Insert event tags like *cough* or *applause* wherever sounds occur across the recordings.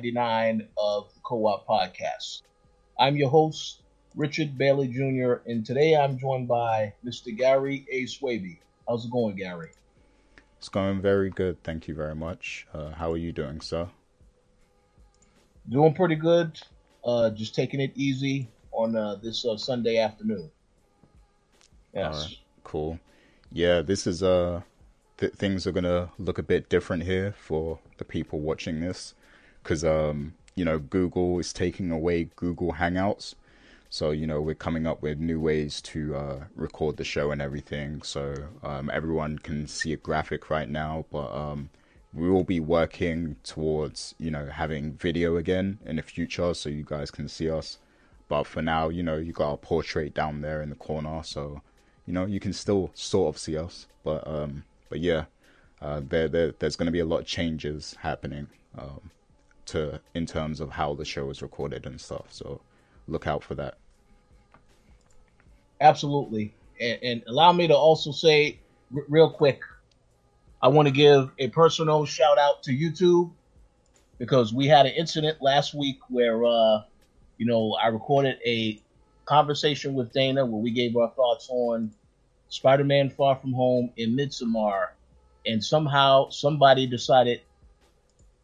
99 of the Co op Podcasts, I'm your host, Richard Bailey Jr., and today I'm joined by Mr. Gary A. Swaby. How's it going, Gary? It's going very good. Thank you very much. Uh, how are you doing, sir? Doing pretty good. Uh, just taking it easy on uh, this uh, Sunday afternoon. Yes. Cool. Yeah, this is uh, things are gonna look a bit different here for the people watching this because um, you know, Google is taking away Google Hangouts, so you know we're coming up with new ways to uh, record the show and everything. So um, everyone can see a graphic right now, but um, we will be working towards you know having video again in the future, so you guys can see us. But for now, you know, you got our portrait down there in the corner, so you know you can still sort of see us. But um, but yeah, uh, there, there there's going to be a lot of changes happening um, to in terms of how the show is recorded and stuff. So look out for that. Absolutely. And, and allow me to also say, r- real quick, I want to give a personal shout out to YouTube because we had an incident last week where, uh, you know, I recorded a conversation with Dana where we gave our thoughts on Spider Man Far From Home and Midsommar. And somehow somebody decided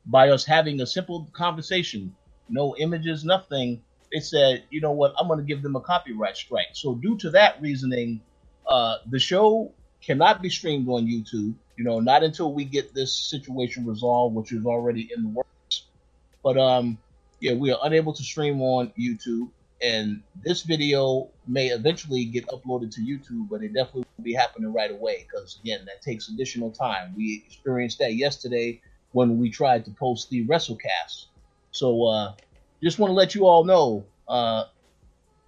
by us having a simple conversation, no images, nothing, they said, you know what, I'm going to give them a copyright strike. So, due to that reasoning, uh, the show cannot be streamed on YouTube, you know, not until we get this situation resolved, which is already in the works. But, um, yeah, we are unable to stream on YouTube. And this video may eventually get uploaded to YouTube, but it definitely will be happening right away because, again, that takes additional time. We experienced that yesterday when we tried to post the WrestleCast. So, uh, just want to let you all know. Uh,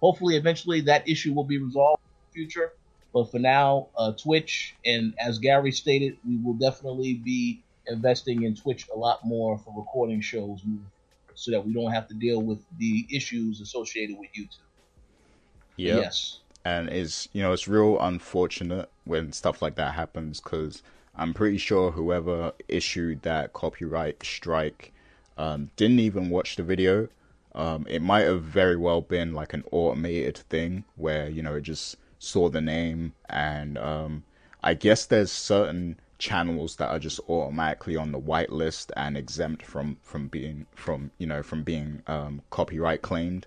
hopefully, eventually, that issue will be resolved in the future. But for now, uh, Twitch, and as Gary stated, we will definitely be investing in Twitch a lot more for recording shows so that we don't have to deal with the issues associated with YouTube. Yeah. Yes. and it's you know it's real unfortunate when stuff like that happens because I'm pretty sure whoever issued that copyright strike um, didn't even watch the video. Um, it might have very well been like an automated thing where you know it just saw the name and um, I guess there's certain channels that are just automatically on the whitelist and exempt from from being from you know from being um, copyright claimed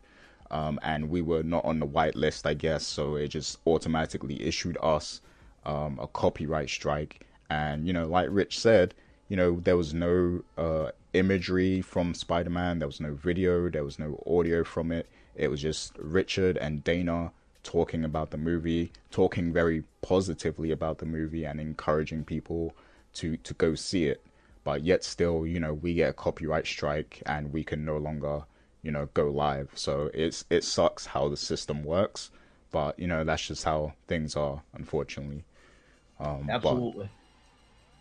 um, and we were not on the whitelist, I guess. So it just automatically issued us um, a copyright strike. And you know, like Rich said, you know, there was no uh, imagery from Spider-Man. There was no video. There was no audio from it. It was just Richard and Dana talking about the movie, talking very positively about the movie, and encouraging people to to go see it. But yet still, you know, we get a copyright strike, and we can no longer you know go live so it's it sucks how the system works but you know that's just how things are unfortunately um but Absolutely.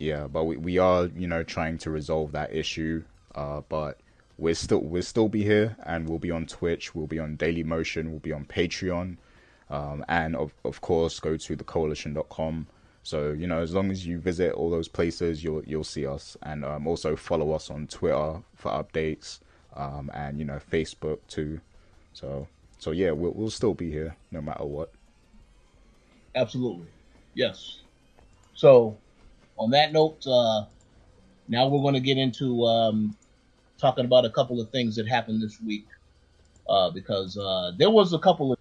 Yeah but we, we are you know trying to resolve that issue uh but we're still we'll still be here and we'll be on twitch we'll be on daily motion we'll be on patreon um and of, of course go to thecoalition.com so you know as long as you visit all those places you'll you'll see us and um, also follow us on twitter for updates um, and you know Facebook too. So so yeah, we'll we'll still be here no matter what. Absolutely. Yes. So, on that note, uh, now we're going to get into um, talking about a couple of things that happened this week uh, because uh, there was a couple of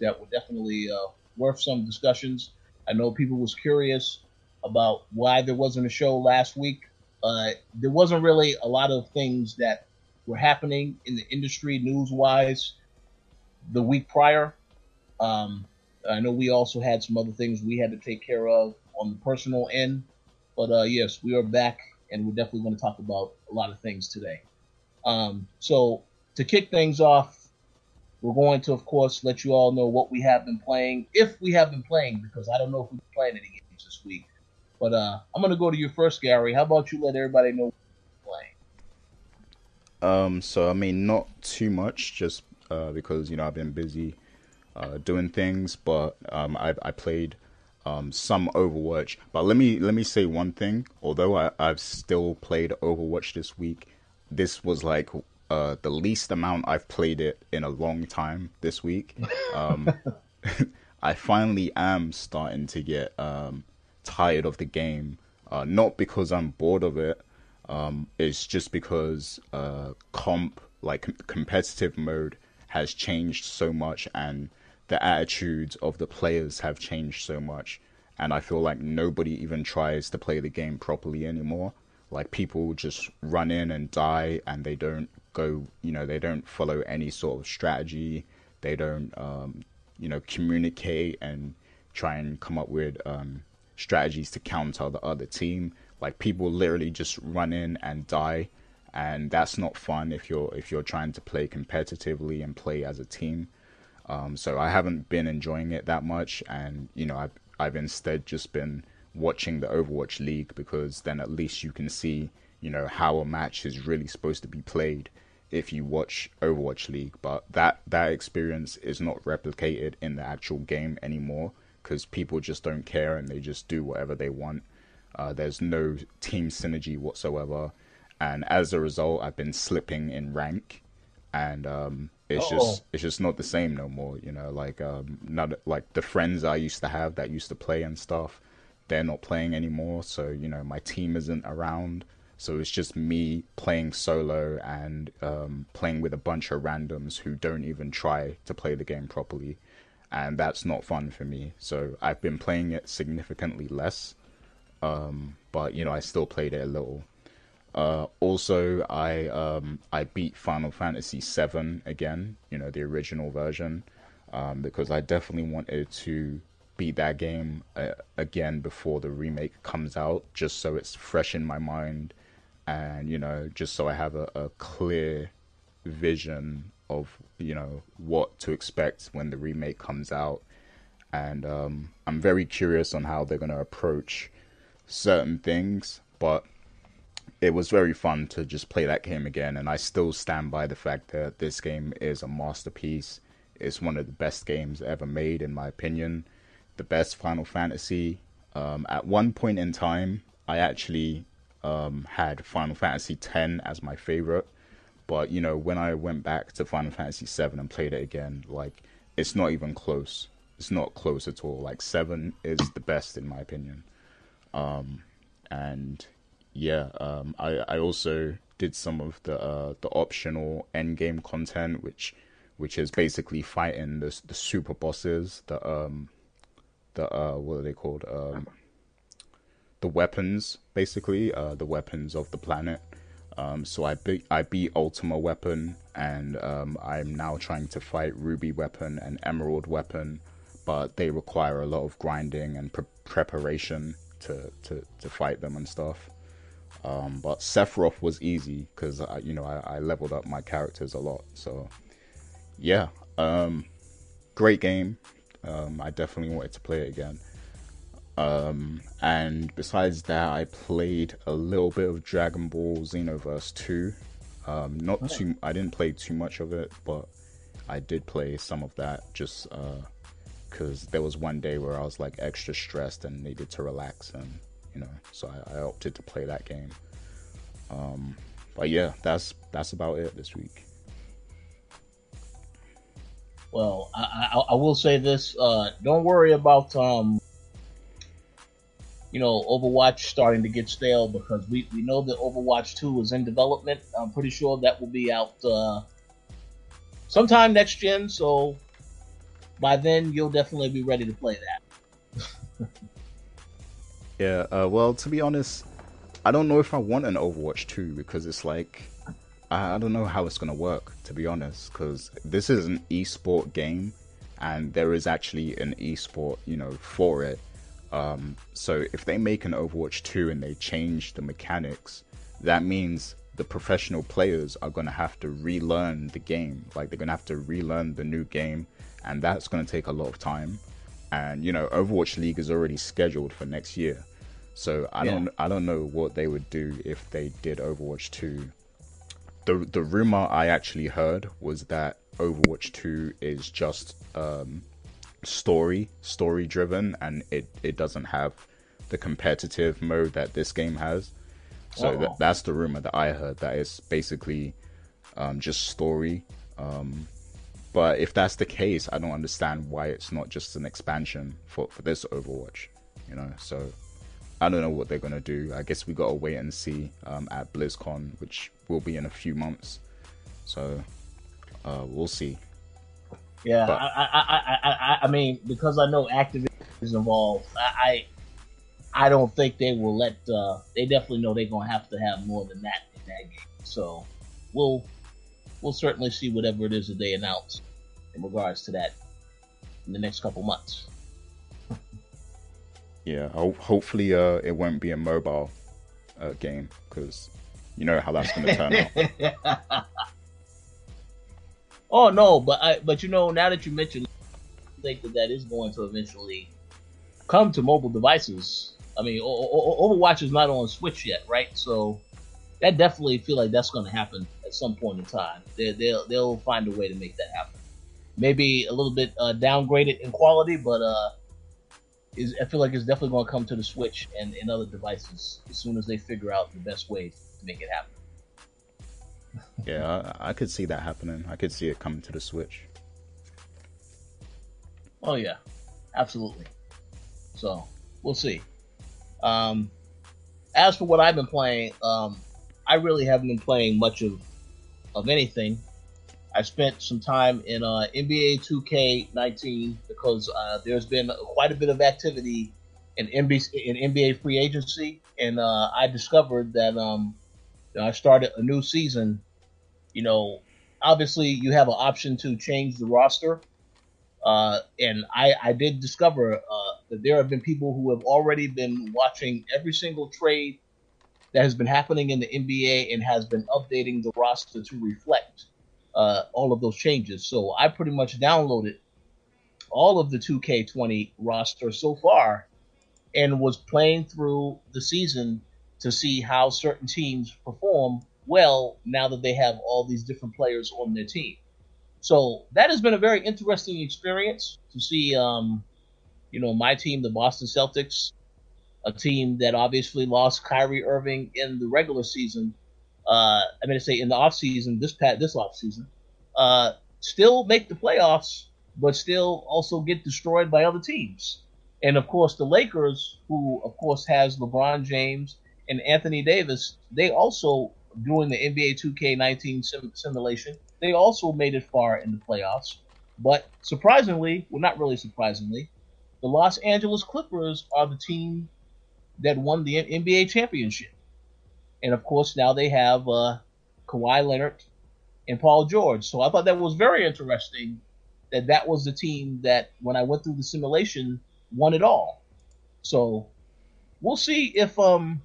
that were definitely uh, worth some discussions. I know people was curious about why there wasn't a show last week. Uh, there wasn't really a lot of things that were happening in the industry news wise the week prior. Um, I know we also had some other things we had to take care of on the personal end, but uh, yes, we are back and we're definitely going to talk about a lot of things today. Um, so to kick things off, we're going to, of course, let you all know what we have been playing, if we have been playing, because I don't know if we've been playing any games this week. But uh, I'm going to go to you first, Gary. How about you let everybody know playing? Um, so I mean, not too much, just uh, because you know I've been busy uh, doing things, but um, I, I played um, some Overwatch. But let me let me say one thing. Although I, I've still played Overwatch this week, this was like uh, the least amount I've played it in a long time this week. *laughs* Um, *laughs* I finally am starting to get um, tired of the game. Uh, not because I'm bored of it. Um, it's just because uh, comp, like com- competitive mode, has changed so much, and the attitudes of the players have changed so much. And I feel like nobody even tries to play the game properly anymore. Like people just run in and die, and they don't go, you know, they don't follow any sort of strategy. They don't, um, you know, communicate and try and come up with um, strategies to counter the other team. Like people literally just run in and die, and that's not fun if you're if you're trying to play competitively and play as a team. Um, so I haven't been enjoying it that much, and you know I've I've instead just been watching the Overwatch League because then at least you can see you know how a match is really supposed to be played if you watch Overwatch League, but that that experience is not replicated in the actual game anymore because people just don't care and they just do whatever they want. Uh, there's no team synergy whatsoever, and as a result, I've been slipping in rank, and um, it's Uh-oh. just it's just not the same no more. You know, like um, not like the friends I used to have that used to play and stuff, they're not playing anymore. So you know, my team isn't around. So it's just me playing solo and um, playing with a bunch of randoms who don't even try to play the game properly. And that's not fun for me. So I've been playing it significantly less. Um, but, you know, I still played it a little. Uh, also, I um, I beat Final Fantasy VII again, you know, the original version, um, because I definitely wanted to beat that game uh, again before the remake comes out, just so it's fresh in my mind and you know just so I have a, a clear vision of you know what to expect when the remake comes out. And um, I'm very curious on how they're going to approach certain things but it was very fun to just play that game again and I still stand by the fact that this game is a masterpiece it's one of the best games ever made in my opinion the best Final Fantasy um, at one point in time I actually um, had Final Fantasy X as my favorite. But you know, when I went back to Final Fantasy VII and played it again, like it's not even close. It's not close at all. Like seven is the best in my opinion. Um, and yeah, um, I I also did some of the uh, the optional end game content, which which is basically fighting the the super bosses, the um the uh what are they called um the weapons, basically, uh, the weapons of the planet. Um, so I beat I beat Ultima Weapon, and um, I'm now trying to fight Ruby Weapon and Emerald Weapon, but they require a lot of grinding and pre- preparation to, to, to fight them and stuff. Um, but Sephiroth was easy because you know I, I, leveled up my characters a lot. So yeah, um, great game. Um, I definitely wanted to play it again. Um, and besides that, I played a little bit of Dragon Ball Xenoverse 2. Um, not too, I didn't play too much of it, but I did play some of that just because uh, there was one day where I was like extra stressed and needed to relax, and you know, so I, I opted to play that game. Um, but yeah, that's that's about it this week. Well, I, I, I will say this: uh, don't worry about um, you know, Overwatch starting to get stale because we, we know that Overwatch 2 is in development. I'm pretty sure that will be out uh, sometime next gen, so by then you'll definitely be ready to play that. *laughs* yeah, uh, well, to be honest, I don't know if I want an Overwatch 2 because it's like, I, I don't know how it's going to work, to be honest, because this is an esport game and there is actually an esport, you know, for it Um, so if they make an Overwatch 2 and they change the mechanics, that means the professional players are going to have to relearn the game. Like they're going to have to relearn the new game, and that's going to take a lot of time. And you know, Overwatch League is already scheduled for next year, so I yeah. don't I don't know what they would do if they did Overwatch 2. The the rumor I actually heard was that Overwatch 2 is just um, story story driven and it it doesn't have the competitive mode that this game has so th- that's the rumor that i heard that it's basically um, just story um, but if that's the case i don't understand why it's not just an expansion for, for this overwatch you know so i don't know what they're to do i guess we got to wait and see um, at blizzcon which will be in a few months so uh, we'll see yeah, but, I, I, I, I, I mean, because I know Activision is involved, I, I, I don't think they will let. Uh, they definitely know they're gonna have to have more than that in that game. So, we'll, we'll certainly see whatever it is that they announce in regards to that in the next couple months. Yeah, ho- hopefully, uh, it won't be a mobile uh, game because you know how that's gonna turn out. *laughs* Oh no, but I, but you know, now that you mentioned, I think that that is going to eventually come to mobile devices. I mean, o- o- Overwatch is not on Switch yet, right? So that definitely feel like that's going to happen at some point in time. They, they'll they'll find a way to make that happen. Maybe a little bit uh, downgraded in quality, but uh, is I feel like it's definitely going to come to the Switch and, and other devices as soon as they figure out the best way to make it happen yeah, I, I, could see that happening. I could see it coming to the Switch. Oh yeah, absolutely. So we'll see. Um, as for what I've been playing, um, I really haven't been playing much of of anything. I spent some time in uh, NBA 2K19 because uh, there's been quite a bit of activity in NBA, in NBA free agency, and uh, I discovered that um, I started a new season, you know, obviously you have an option to change the roster. Uh, and I, I did discover uh, that there have been people who have already been watching every single trade that has been happening in the NBA and has been updating the roster to reflect uh, all of those changes. So I pretty much downloaded all of the 2K20 roster so far and was playing through the season to see how certain teams perform well now that they have all these different players on their team. So that has been a very interesting experience to see, um, you know, my team, the Boston Celtics, a team that obviously lost Kyrie Irving in the regular season. Uh, I mean to say in the off season, this pat this off season, uh, still make the playoffs, but still also get destroyed by other teams. And of course, the Lakers, who of course has LeBron James and Anthony Davis, they also during the NBA 2K19 sim- simulation, they also made it far in the playoffs. But surprisingly, well, not really surprisingly, the Los Angeles Clippers are the team that won the NBA championship. And of course, now they have uh, Kawhi Leonard and Paul George. So I thought that was very interesting that that was the team that, when I went through the simulation, won it all. So we'll see if um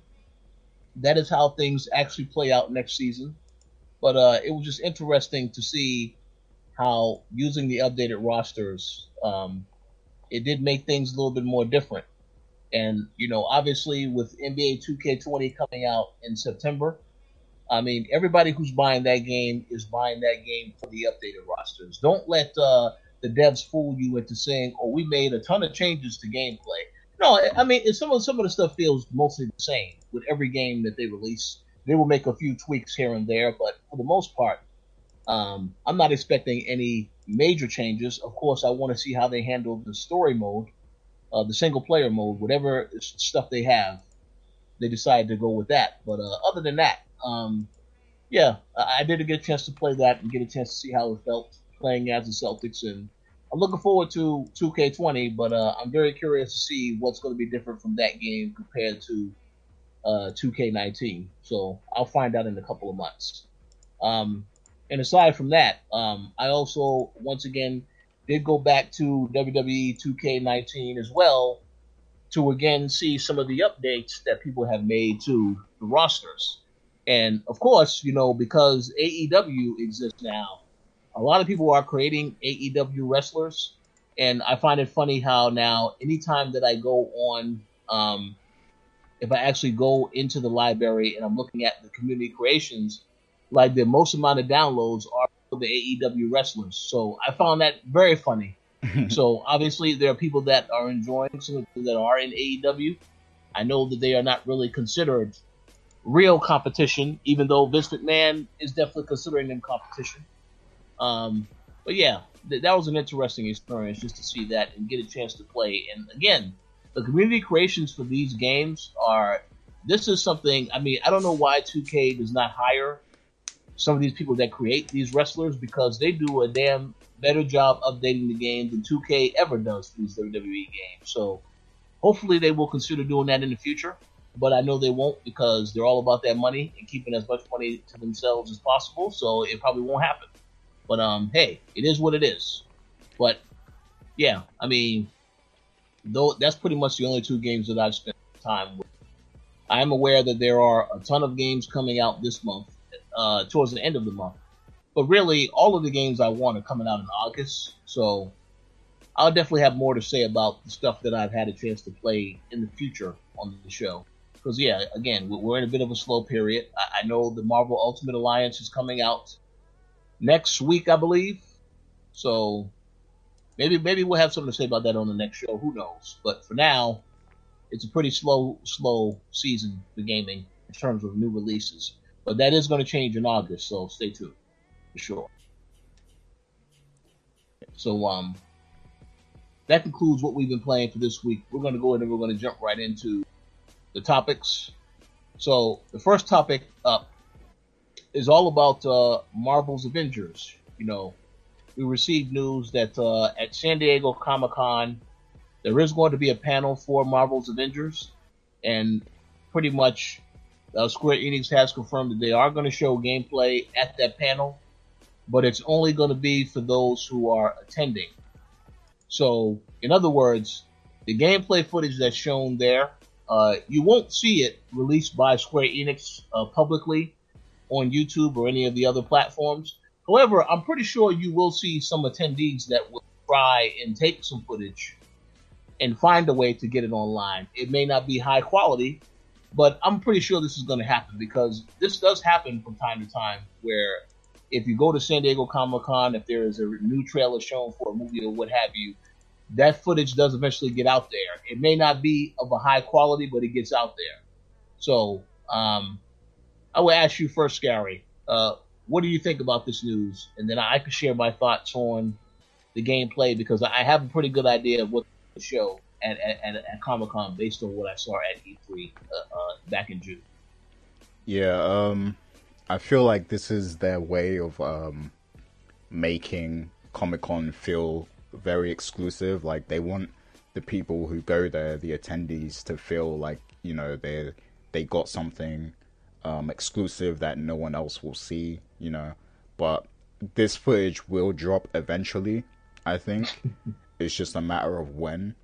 that is how things actually play out next season. But uh, it was just interesting to see how using the updated rosters, um, it did make things a little bit more different. And you know, obviously with NBA 2K20 coming out in September, I mean, everybody who's buying that game is buying that game for the updated rosters. Don't let uh, the devs fool you into saying, "Oh, we made a ton of changes to gameplay." No, I mean, some of some of the stuff feels mostly the same with every game that they release. They will make a few tweaks here and there, but for the most part, um, I'm not expecting any major changes. Of course, I want to see how they handle the story mode, uh, the single player mode, whatever stuff they have. They decide to go with that. But uh, other than that, um, yeah, I, I did get a chance to play that and get a chance to see how it felt playing as the Celtics and I'm looking forward to 2K20, but uh, I'm very curious to see what's going to be different from that game compared to uh, 2K19. So I'll find out in a couple of months. Um, and aside from that, um, I also once again did go back to WWE 2K19 as well, to again see some of the updates that people have made to the rosters. And of course, you know, because AEW exists now, a lot of people are creating AEW wrestlers. And I find it funny how now, anytime that I go on, um, if I actually go into the library and I'm looking at the community creations, like the most amount of downloads are for the AEW wrestlers. So I found that very funny. *laughs* so obviously there are people that are enjoying some of the that are in AEW. I know that they are not really considered real competition, even though Vince McMahon is definitely considering them competition. Um, but yeah, th- that was an interesting experience just to see that and get a chance to play. And again, the community creations for these games are. This is something. I mean, I don't know why 2K does not hire some of these people that create these wrestlers because they do a damn better job updating the game than 2K ever does for these WWE games. So hopefully they will consider doing that in the future. But I know they won't because they're all about that money and keeping as much money to themselves as possible. So it probably won't happen. But um, hey, it is what it is. But yeah, I mean, though that's pretty much the only two games that I've spent time with. I am aware that there are a ton of games coming out this month, uh, towards the end of the month. But really, all of the games I want are coming out in August, so I'll definitely have more to say about the stuff that I've had a chance to play in the future on the show. Because yeah, again, we're in a bit of a slow period. I, I know the Marvel Ultimate Alliance is coming out next week, I believe. So maybe maybe we'll have something to say about that on the next show. Who knows? But for now, it's a pretty slow slow season for gaming in terms of new releases. But that is going to change in August, so stay tuned for sure. So um, that concludes what we've been playing for this week. We're going to go ahead and we're going to jump right into the topics. So the first topic up is all about uh, Marvel's Avengers. You know, we received news that uh, at San Diego Comic Con there is going to be a panel for Marvel's Avengers, and pretty much uh, Square Enix has confirmed that they are going to show gameplay at that panel, but it's only going to be for those who are attending. So, in other words, the gameplay footage that's shown there, uh, you won't see it released by Square Enix uh, publicly on YouTube or any of the other platforms. However, I'm pretty sure you will see some attendees that will try and take some footage and find a way to get it online. It may not be high quality, but I'm pretty sure this is going to happen because this does happen from time to time where if you go to San Diego Comic Con, if there is a new trailer shown for a movie or what have you, that footage does eventually get out there. It may not be of a high quality, but it gets out there. So, um, I will ask you first, Gary. Uh, what do you think about this news? And then I can share my thoughts on the gameplay because I have a pretty good idea of what the show at, at, at Comic Con based on what I saw at E3 uh, uh, back in June. Yeah, um, I feel like this is their way of um, making Comic Con feel very exclusive. Like they want the people who go there, the attendees, to feel like you know they they got something um, exclusive that no one else will see. You know, but this footage will drop eventually. I think *laughs* it's just a matter of when.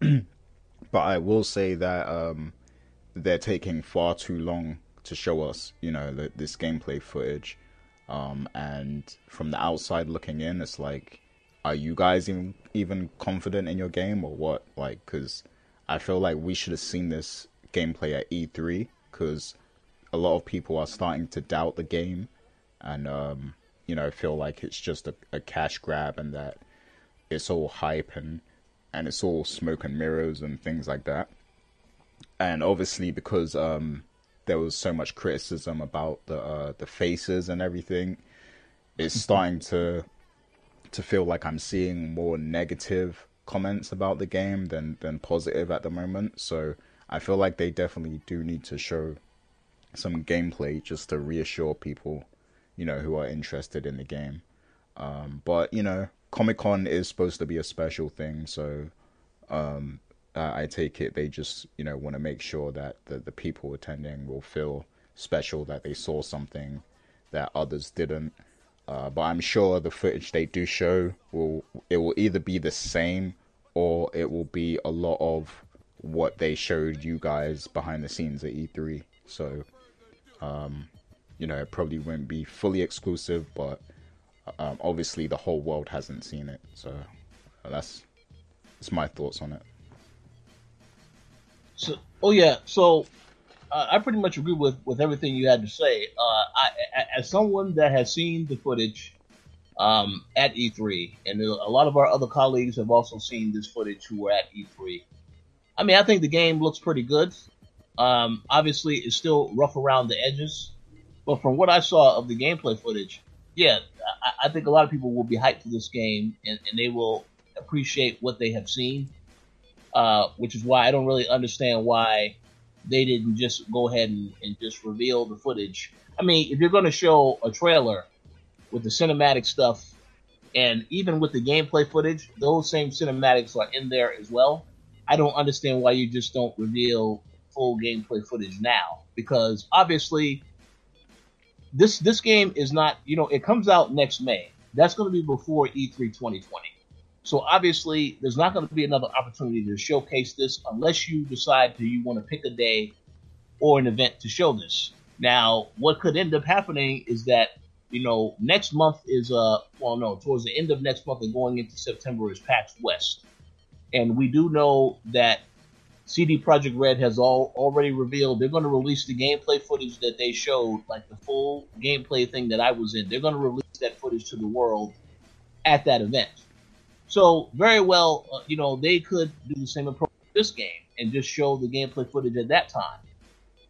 *clears throat* but I will say that um, they're taking far too long to show us, you know, the, this gameplay footage. Um, and from the outside looking in, it's like, are you guys even even confident in your game or what? Like, because I feel like we should have seen this gameplay at E3 because a lot of people are starting to doubt the game and um, you know feel like it's just a, a cash grab and that it's all hype and and it's all smoke and mirrors and things like that. And obviously, because um, there was so much criticism about the uh, the faces and everything, it's mm-hmm. starting to to feel like I'm seeing more negative comments about the game than than positive at the moment. So I feel like they definitely do need to show some gameplay just to reassure people, you know, who are interested in the game. Um, but you know, Comic Con is supposed to be a special thing, so um, I take it they just you know want to make sure that the the people attending will feel special that they saw something that others didn't. Uh, but I'm sure the footage they do show will it will either be the same or it will be a lot of what they showed you guys behind the scenes at E3. So, um, you know, it probably won't be fully exclusive, but um, obviously the whole world hasn't seen it. So that's that's my thoughts on it. So, oh yeah, so uh, I pretty much agree with with everything you had to say. Uh, I, as someone that has seen the footage um, at E3, and a lot of our other colleagues have also seen this footage who were at E3. I mean, I think the game looks pretty good. Um, obviously, it's still rough around the edges, but from what I saw of the gameplay footage, yeah, I, I think a lot of people will be hyped for this game, and, and they will appreciate what they have seen. Uh, which is why I don't really understand why they didn't just go ahead and, and just reveal the footage. I mean, if you're going to show a trailer with the cinematic stuff and even with the gameplay footage, those same cinematics are in there as well. I don't understand why you just don't reveal full gameplay footage now because obviously this this game is not, you know, it comes out next May. That's going to be before E3 2020. So obviously, there's not going to be another opportunity to showcase this unless you decide to you want to pick a day or an event to show this. Now, what could end up happening is that you know next month is uh well no towards the end of next month and going into September is PAX West, and we do know that CD Projekt Red has all already revealed they're going to release the gameplay footage that they showed, like the full gameplay thing that I was in. They're going to release that footage to the world at that event. So very well, uh, you know, they could do the same approach this game and just show the gameplay footage at that time.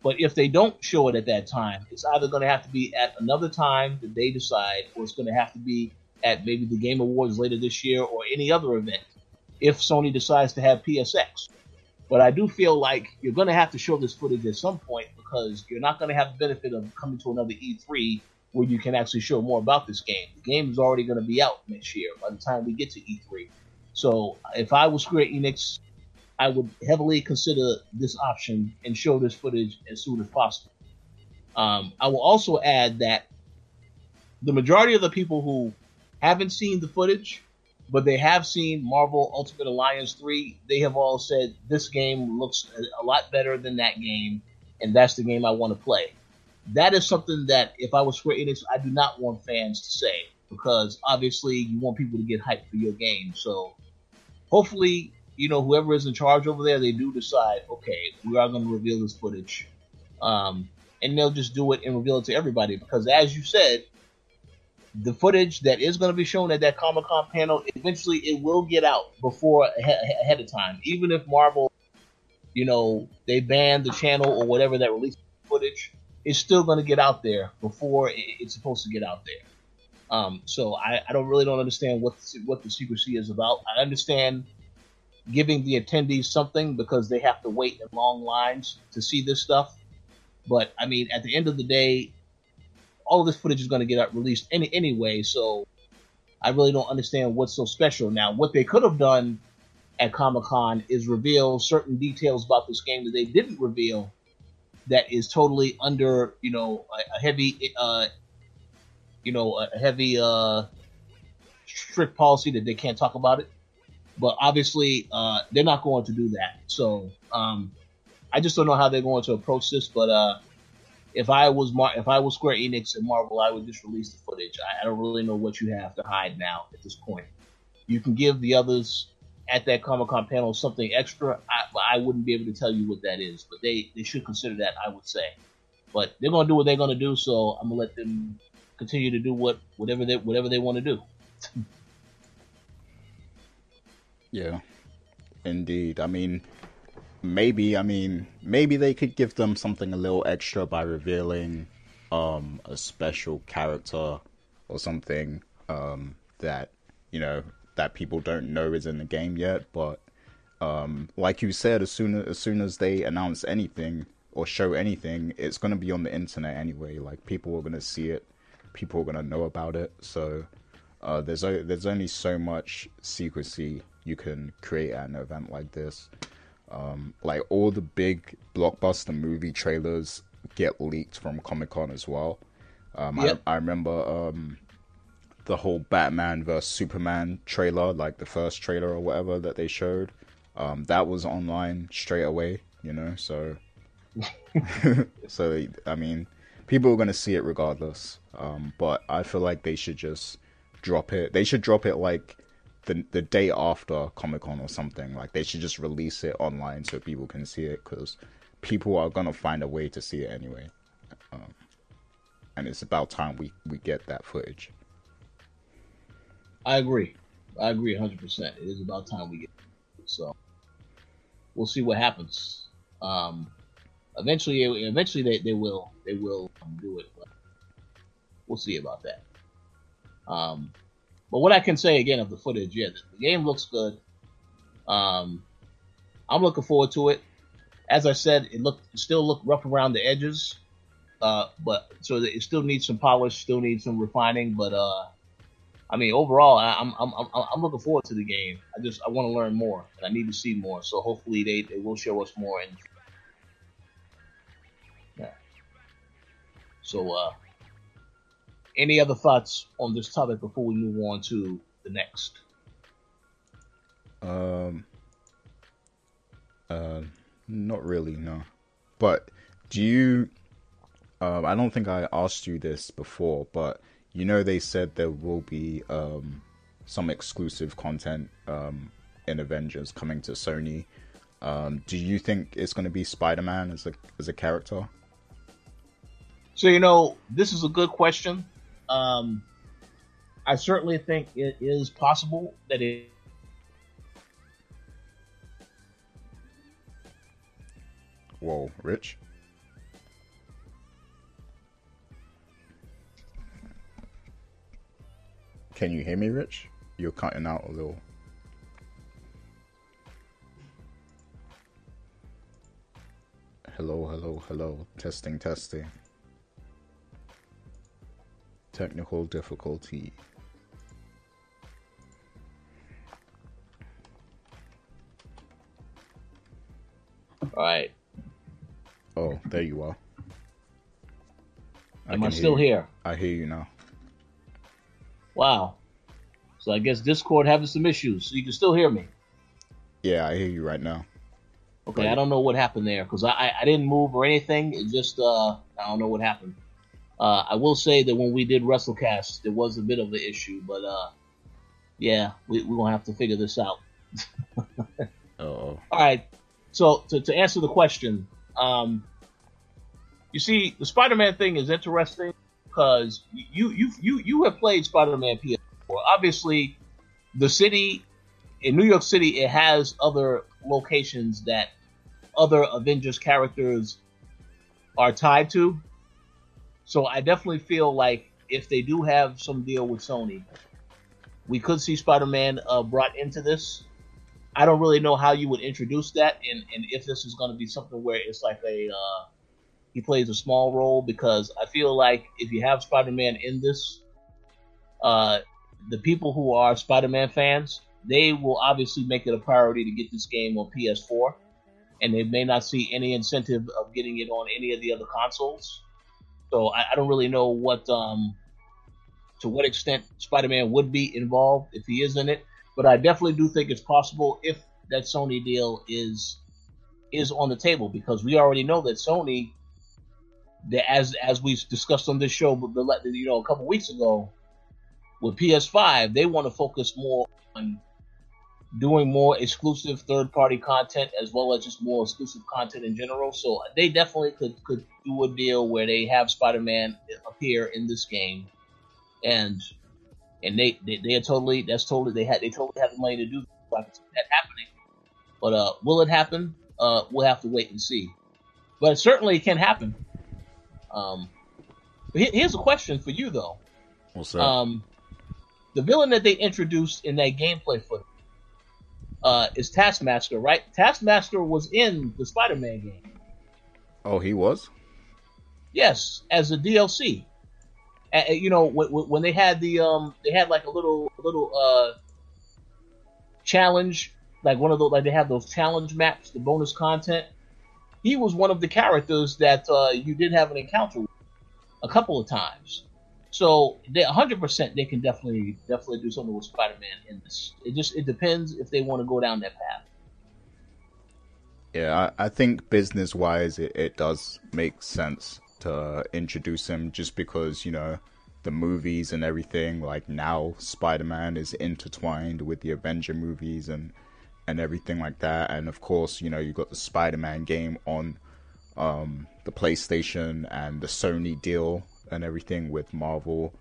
But if they don't show it at that time, it's either going to have to be at another time that they decide, or it's going to have to be at maybe the Game Awards later this year or any other event if Sony decides to have PSX. But I do feel like you're going to have to show this footage at some point because you're not going to have the benefit of coming to another E3 where you can actually show more about this game. The game is already going to be out next year by the time we get to E3. So if I was Square Enix, I would heavily consider this option and show this footage as soon as possible. Um, I will also add that the majority of the people who haven't seen the footage, but they have seen Marvel Ultimate Alliance 3, they have all said this game looks a lot better than that game, and that's the game I want to play that is something that if I was Square Enix, I do not want fans to say because obviously you want people to get hyped for your game. So hopefully, you know, whoever is in charge over there, they do decide, okay, we are going to reveal this footage. Um, and they'll just do it and reveal it to everybody because as you said, the footage that is going to be shown at that Comic Con panel, eventually it will get out before ahead of time. Even if Marvel, you know, they ban the channel or whatever that releases footage, is still going to get out there before it's supposed to get out there. Um, so I, I don't really don't understand what the, what the secrecy is about. I understand giving the attendees something because they have to wait in long lines to see this stuff. But I mean, at the end of the day, all of this footage is going to get released any, anyway. So I really don't understand what's so special. Now, what they could have done at Comic Con is reveal certain details about this game that they didn't reveal that is totally under you know a, a heavy uh, you know a heavy uh, strict policy that they can't talk about it. But obviously, uh, they're not going to do that. So um, I just don't know how they're going to approach this. But uh, if I was Mar- if I was Square Enix and Marvel, I would just release the footage. I, I don't really know what you have to hide now at this point. You can give the others at that Comic Con panel something extra, I, I wouldn't be able to tell you what that is. But they, they should consider that, I would say. But they're gonna do what they're gonna do, so I'm gonna let them continue to do what whatever they whatever they want to do. *laughs* yeah, indeed. I mean, maybe I mean maybe they could give them something a little extra by revealing um, a special character or something um, that you know that people don't know is in the game yet. But um, like you said, as soon as, soon as they announce anything or show anything, it's gonna be on the internet anyway. Like people are gonna see it, people are gonna know about it. So uh, there's o- there's only so much secrecy you can create at an event like this. Um, like all the big blockbuster movie trailers get leaked from Comic Con as well. Um, yep. I, I remember um, the whole Batman vs Superman trailer, like the first trailer or whatever that they showed. Um, that was online straight away, you know. So, *laughs* *laughs* so I mean, people are gonna see it regardless. Um, but I feel like they should just drop it. They should drop it like the the day after Comic Con or something. Like they should just release it online so people can see it because people are gonna find a way to see it anyway. Um, and it's about time we we get that footage. I agree. I agree 100%. It is about time we get. So we'll see what happens. Um, eventually, eventually they, they will they will do it. We'll see about that. Um, but what I can say again of the footage, yeah, the, game looks good. Um, I'm looking forward to it. As I said, it looked still look rough around the edges, uh, but so it still needs some polish, still needs some refining. But uh, I mean, overall, I, I'm I'm I'm I'm looking forward to the game. I just I want to learn more, and I need to see more. So hopefully they, they will show us more. And yeah. So, uh, any other thoughts on this topic before we move on to the next? Um. Uh, not really, no. But do you? Um, I don't think I asked you this before, but you know they said there will be um, some exclusive content um, in Avengers coming to Sony. Um, do you think it's going to be Spider-Man as a as a character? So you know, this is a good question. Um, I certainly think it is possible that it. Whoa, Rich. Can you hear me, Rich? You're cutting out a little. Hello, hello, hello. Testing, testing. Technical difficulty. All right. Oh, there you are. Am I, still you. here? I hear you now. Wow. So I guess Discord having some issues. So you can still hear me. Yeah, I hear you right now. Okay, Right. I don't know what happened there because I, I I didn't move or anything. It just uh I don't know what happened. Uh, I will say that when we did WrestleCast, there was a bit of an issue, but uh, yeah, we we're gonna have to figure this out. *laughs* Oh, All right. So to, to answer the question, um, you see, the Spider-Man thing is interesting because you you you you have played Spider-Man PS4. Obviously, the city in New York City it has other locations that other Avengers characters are tied to. So I definitely feel like if they do have some deal with Sony, we could see Spider-Man uh, brought into this. I don't really know how you would introduce that, and, and if this is going to be something where it's like a uh, he plays a small role, because I feel like if you have Spider-Man in this, uh, the people who are Spider-Man fans, they will obviously make it a priority to get this game on PS4, and they may not see any incentive of getting it on any of the other consoles. So I, I don't really know what um, to what extent Spider-Man would be involved if he is in it but I definitely do think it's possible if that Sony deal is is on the table because we already know that Sony, that as as we discussed on this show, but you know a couple weeks ago, with PS5, they want to focus more on doing more exclusive third party content as well as just more exclusive content in general. So they definitely could could do a deal where they have Spider Man appear in this game, and and they, they they are totally that's totally they had they totally have the money to do so I can see that happening. But uh, will it happen? Uh, we'll have to wait and see. But certainly it can happen. Um, here's a question for you though. what's that? Um, the villain that they introduced in that gameplay footage uh, is Taskmaster, right? Taskmaster was in the Spider-Man game. oh, he was. Yes, as a DLC. Uh, you know, when, when they had the um, they had like a little little uh challenge, like one of those, like they have those challenge maps, the bonus content. He was one of the characters that uh, you did have an encounter with a couple of times. So they 100% they can definitely definitely do something with Spider-Man in this. It just it depends if they want to go down that path. Yeah, I, I think business wise, it, it does make sense to introduce him just because, you know, the movies and everything, like now Spider Man is intertwined with the Avenger movies and and everything like that. And of course, you know, you've got the Spider Man game on um, the PlayStation and the Sony deal and everything with Marvel.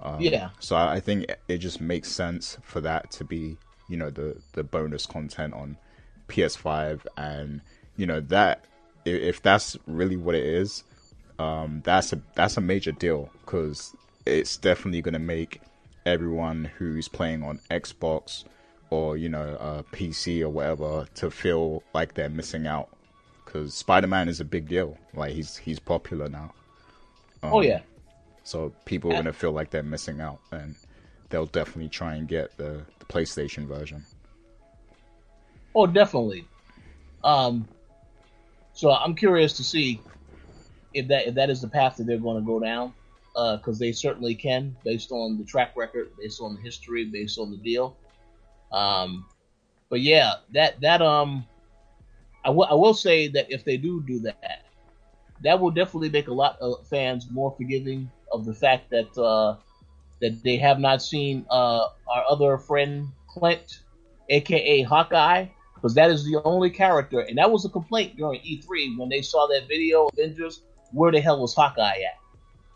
Um, yeah. So I think it just makes sense for that to be, you know, the the bonus content on PS5, and you know that if that's really what it is, um, that's a that's a major deal because it's definitely going to make everyone who's playing on Xbox or you know uh, PC or whatever to feel like they're missing out because Spider-Man is a big deal. Like he's he's popular now. Um, oh yeah. So people are gonna feel like they're missing out, and they'll definitely try and get the, the PlayStation version. Oh, definitely. Um, so I'm curious to see if that if that is the path that they're going to go down, because uh, they certainly can, based on the track record, based on the history, based on the deal. Um, but yeah, that that um, I, w- I will say that if they do do that, that will definitely make a lot of fans more forgiving of the fact that uh, that they have not seen uh, our other friend Clint, aka Hawkeye, because that is the only character, and that was a complaint during E3 when they saw that video Avengers. Where the hell was Hawkeye at?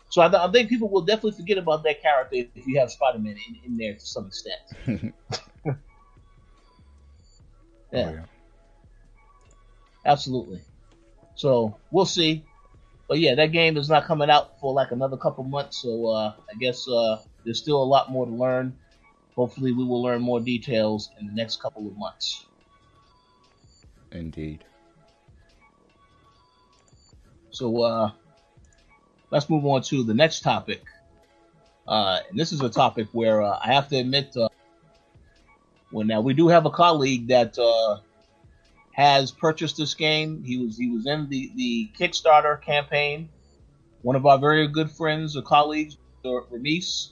So I, th- I think people will definitely forget about that character if you have Spider-Man in, in there to some extent. *laughs* yeah. Oh, yeah. Absolutely. So we'll see. But yeah, that game is not coming out for like another couple months, so uh, I guess uh, there's still a lot more to learn. Hopefully, we will learn more details in the next couple of months. Indeed. So uh, let's move on to the next topic. Uh, and this is a topic where uh, I have to admit, uh, well, now we do have a colleague that uh, has purchased this game. He was he was in the the Kickstarter campaign. One of our very good friends or colleagues, Renice,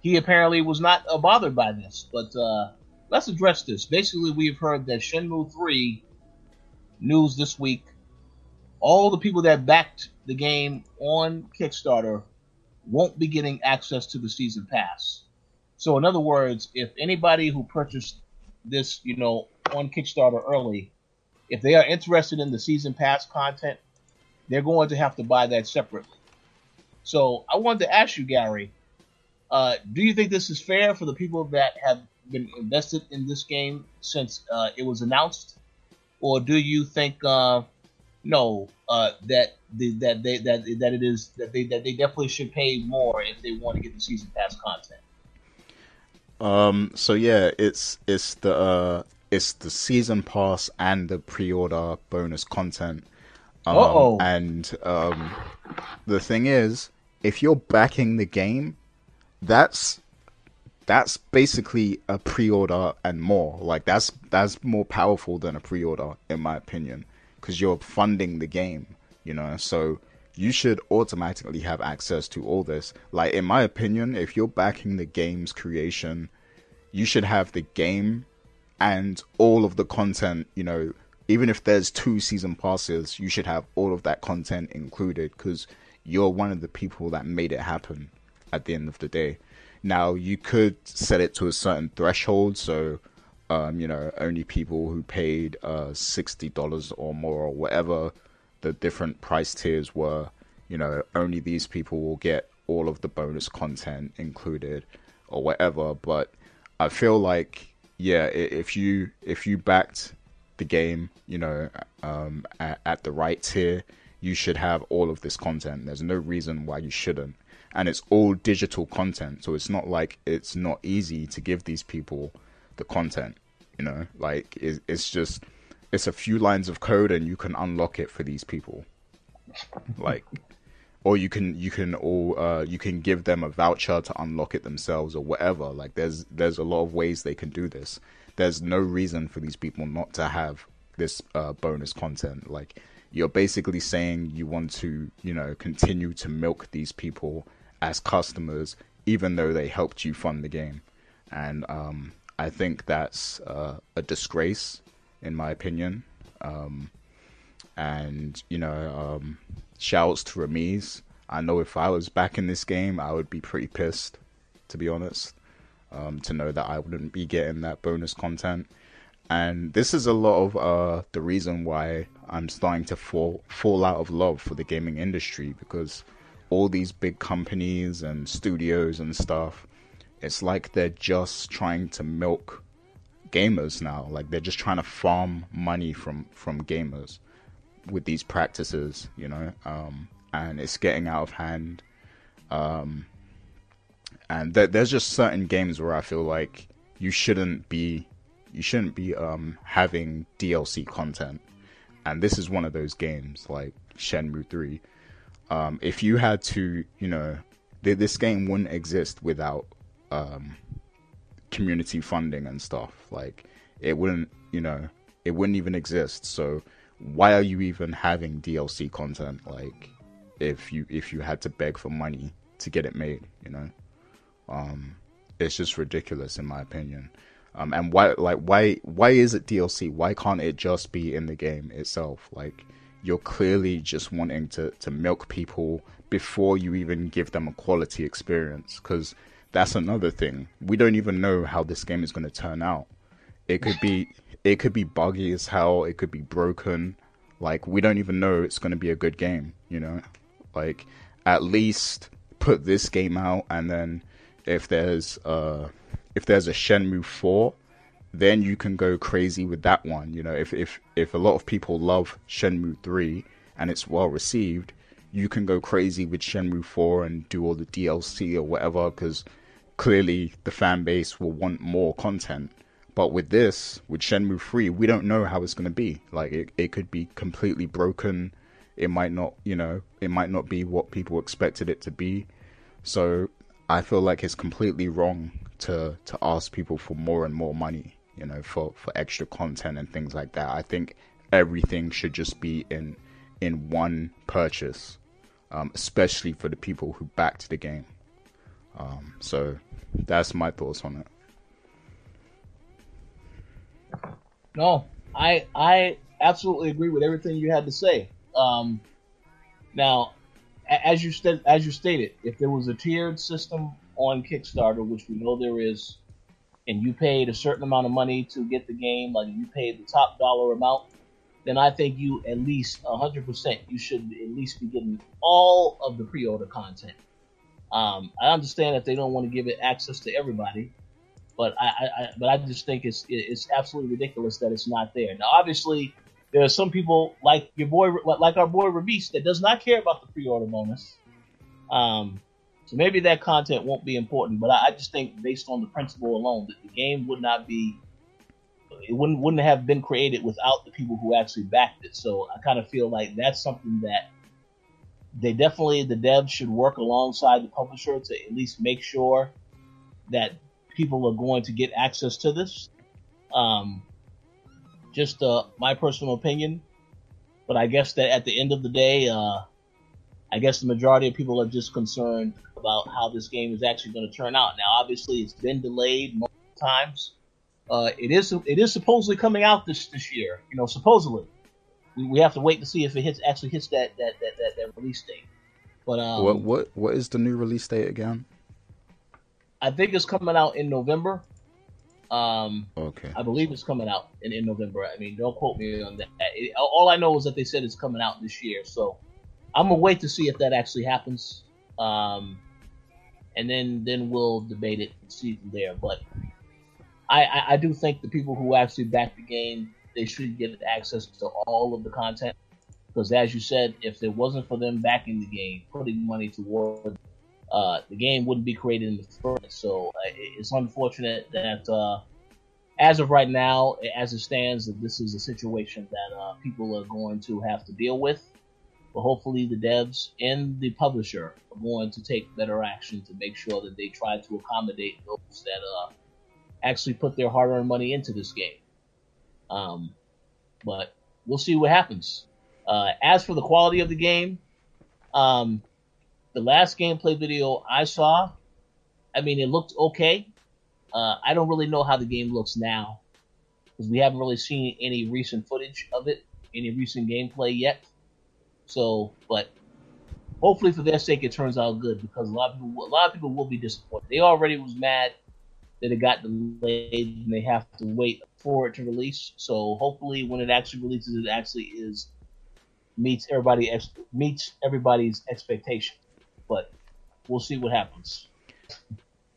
he apparently was not uh, bothered by this. But uh, let's address this. Basically, we've heard that Shenmue 3 news this week. All the people that backed the game on Kickstarter won't be getting access to the season pass. So, in other words, if anybody who purchased this, you know, on Kickstarter early if they are interested in the season pass content, they're going to have to buy that separately. So I wanted to ask you, Gary, uh, do you think this is fair for the people that have been invested in this game since uh, it was announced, or do you think uh, no uh, that the, that they that that it is that they that they definitely should pay more if they want to get the season pass content? Um. So yeah, it's it's the uh, it's the season pass and the pre-order bonus content. Um, and um, the thing is, if you're backing the game, that's that's basically a pre-order and more. Like that's that's more powerful than a pre-order, in my opinion, because you're funding the game. You know, so you should automatically have access to all this. Like in my opinion, if you're backing the game's creation, you should have the game and all of the content, you know, even if there's two season passes, you should have all of that content included because you're one of the people that made it happen at the end of the day. Now, you could set it to a certain threshold, so, um, you know, only people who paid uh, $60 or more or whatever the different price tiers were, you know, only these people will get all of the bonus content included or whatever. But I feel like yeah, if you if you backed the game, you know, um, at, at, the right tier, you should have all of this content. There's no reason why you shouldn't, and it's all digital content, so it's not like it's not easy to give these people the content. You know, like it, it's just it's a few lines of code and you can unlock it for these people. Like or you can you can all uh, you can give them a voucher to unlock it themselves or whatever. Like there's there's a lot of ways they can do this. There's no reason for these people not to have this uh, bonus content. Like you're basically saying you want to you know continue to milk these people as customers even though they helped you fund the game, and um, I think that's uh, a disgrace in my opinion. Um, And you know, um, shouts to Ramiz. I know if I was back in this game, I would be pretty pissed, to be honest, um, to know that I wouldn't be getting that bonus content. And this is a lot of uh, the reason why I'm starting to fall fall out of love for the gaming industry because all these big companies and studios and stuff, it's like they're just trying to milk gamers now. Like they're just trying to farm money from from gamers with these practices, you know. Um, and it's getting out of hand. Um, and th- there's just certain games where I feel like you shouldn't be you shouldn't be um, having DLC content, and this is one of those games like Shenmue Three. Um, if you had to, you know, th- this game wouldn't exist without um, community funding and stuff. Like it wouldn't, you know, it wouldn't even exist. So why are you even having DLC content? Like if you if you had to beg for money to get it made, you know, um, it's just ridiculous in my opinion. Um, and why like why why is it DLC? Why can't it just be in the game itself? Like you're clearly just wanting to to milk people before you even give them a quality experience because that's another thing. We don't even know how this game is going to turn out. It could be *laughs* it could be buggy as hell. It could be broken. Like we don't even know it's going to be a good game. You know, like at least put this game out, and then if there's uh if there's a Shenmue four, then you can go crazy with that one. You know, if if if a lot of people love Shenmue three and it's well received, you can go crazy with Shenmue 4 and do all the DLC or whatever because clearly the fan base will want more content. But with this, with Shenmue 3, we don't know how it's going to be. Like, it, it could be completely broken. It might not, you know, it might not be what people expected it to be. So I feel like it's completely wrong to, to ask people for more and more money, you know, for, for extra content and things like that. I think everything should just be in in one purchase, um, especially for the people who backed the game. Um, so that's my thoughts on it. No, I I absolutely agree with everything you had to say. Um, now, as you st- as you stated, if there was a tiered system on Kickstarter, which we know there is, and you paid a certain amount of money to get the game, like you paid the top dollar amount, then I think you at least 100% you should at least be getting all of the pre-order content. Um, I understand that they don't want to give it access to everybody, but I, I, but I just think it's it's absolutely ridiculous that it's not there. Now, obviously, there are some people like your boy, like our boy Rabis, that does not care about the pre-order bonus. Um, so maybe that content won't be important, but I, I just think based on the principle alone, that the game would not be it wouldn't wouldn't have been created without the people who actually backed it. So I kind of feel like that's something that they definitely the devs should work alongside the publisher to at least make sure that people are going to get access to this. Um, just uh, my personal opinion, but I guess that at the end of the day, uh, I guess the majority of people are just concerned about how this game is actually going to turn out. Now, obviously, it's been delayed multiple times. Uh, it is it is supposedly coming out this this year. You know, supposedly. We, we have to wait to see if it hits actually hits that that that, that, that release date. But um, what what what is the new release date again? I think it's coming out in November. Um, okay. I believe it's coming out in, in November. I mean, don't quote me on that. It, all I know is that they said it's coming out this year. So I'm gonna wait to see if that actually happens. Um, and then then we'll debate it and see from there. But I, I, I do think the people who actually back the game they should get access to all of the content because as you said, if it wasn't for them backing the game, putting money toward uh, the game wouldn't be created in the first. So uh, it's unfortunate that uh, as of right now, as it stands, that this is a situation that uh, people are going to have to deal with. But hopefully, the devs and the publisher are going to take better action to make sure that they try to accommodate those that uh, actually put their hard-earned money into this game. Um, but we'll see what happens. Uh, as for the quality of the game, um, the last gameplay video I saw, I mean, it looked okay. Uh, I don't really know how the game looks now because we haven't really seen any recent footage of it. any recent gameplay yet. So, but hopefully for their sake it turns out good because a lot of people a lot of people will be disappointed. They already was mad that it got delayed and they have to wait for it to release. So hopefully when it actually releases, it actually is meets everybody meets everybody's expectation. But we'll see what happens.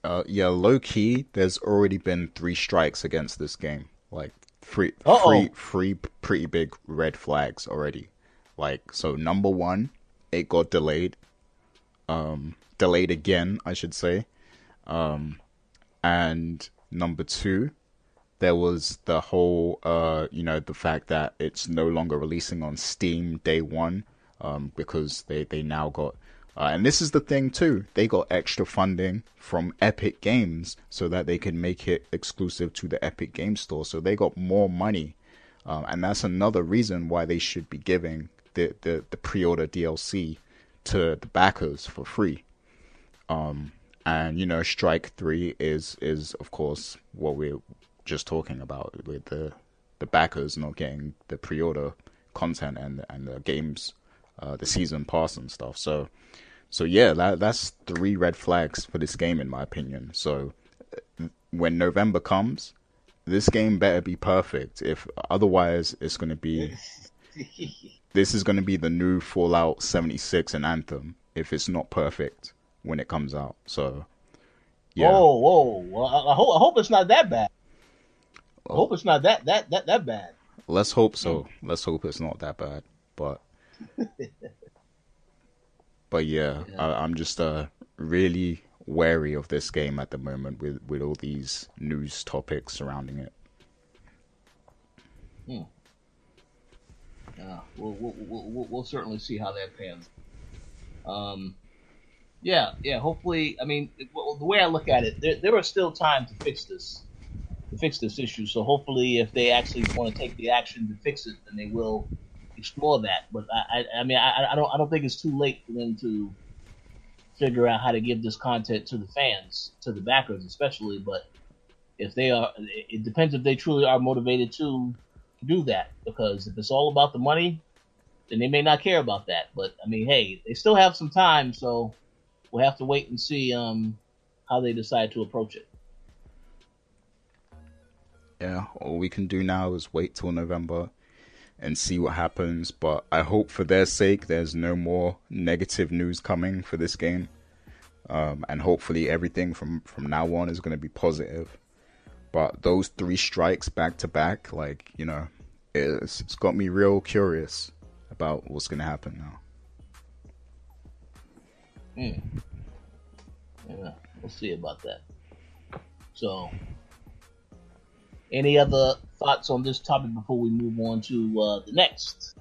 Uh, yeah, low key. There's already been three strikes against this game. Like three, three, three pretty big red flags already. Like so, number one, it got delayed. Um, delayed again, I should say. Um, and number two, there was the whole, uh, you know, the fact that it's no longer releasing on Steam day one, um, because they they now got, uh, and this is the thing too, they got extra funding from Epic Games so that they can make it exclusive to the Epic Game Store. So they got more money, um, and that's another reason why they should be giving the the, the pre-order DLC to the backers for free. Um, and you know, Strike Three is is of course what we're just talking about with the the backers not getting the pre-order content and and the games, uh, the season pass and stuff. So, so yeah, that that's three red flags for this game in my opinion. So, when November comes, this game better be perfect. If otherwise, it's going to be. *laughs* this is going to be the new Fallout 76 and Anthem if it's not perfect when it comes out. So, yeah. Whoa, whoa! Well, I, hope I hope it's not that bad. I hope it's not that that that that bad. Let's hope so. Let's hope it's not that bad. But but yeah, yeah. I, am just uh really wary of this game at the moment with with all these news topics surrounding it. Hmm. Yeah, we'll, we'll, we'll, we'll certainly see how that pans. Um, yeah, yeah. Hopefully, I mean, well, the way I look at it, there, there are still time to fix this, to fix this issue. So hopefully, if they actually want to take the action to fix it, then they will explore that. But I, I, I mean, I, I don't, I don't think it's too late for them to figure out how to give this content to the fans, to the backers especially. But if they are, it depends if they truly are motivated to do that. Because if it's all about the money, then they may not care about that. But I mean, hey, they still have some time, so we'll have to wait and see um, how they decide to approach it. Yeah, all we can do now is wait till November and see what happens. But I hope for their sake, there's no more negative news coming for this game. Um, and hopefully everything from, from now on is going to be positive. But those three strikes back to back, like, you know, it's, it's got me real curious about what's going to happen now. Hmm. Yeah, we'll see about that. So, any other thoughts on this topic before we move on to uh, the next?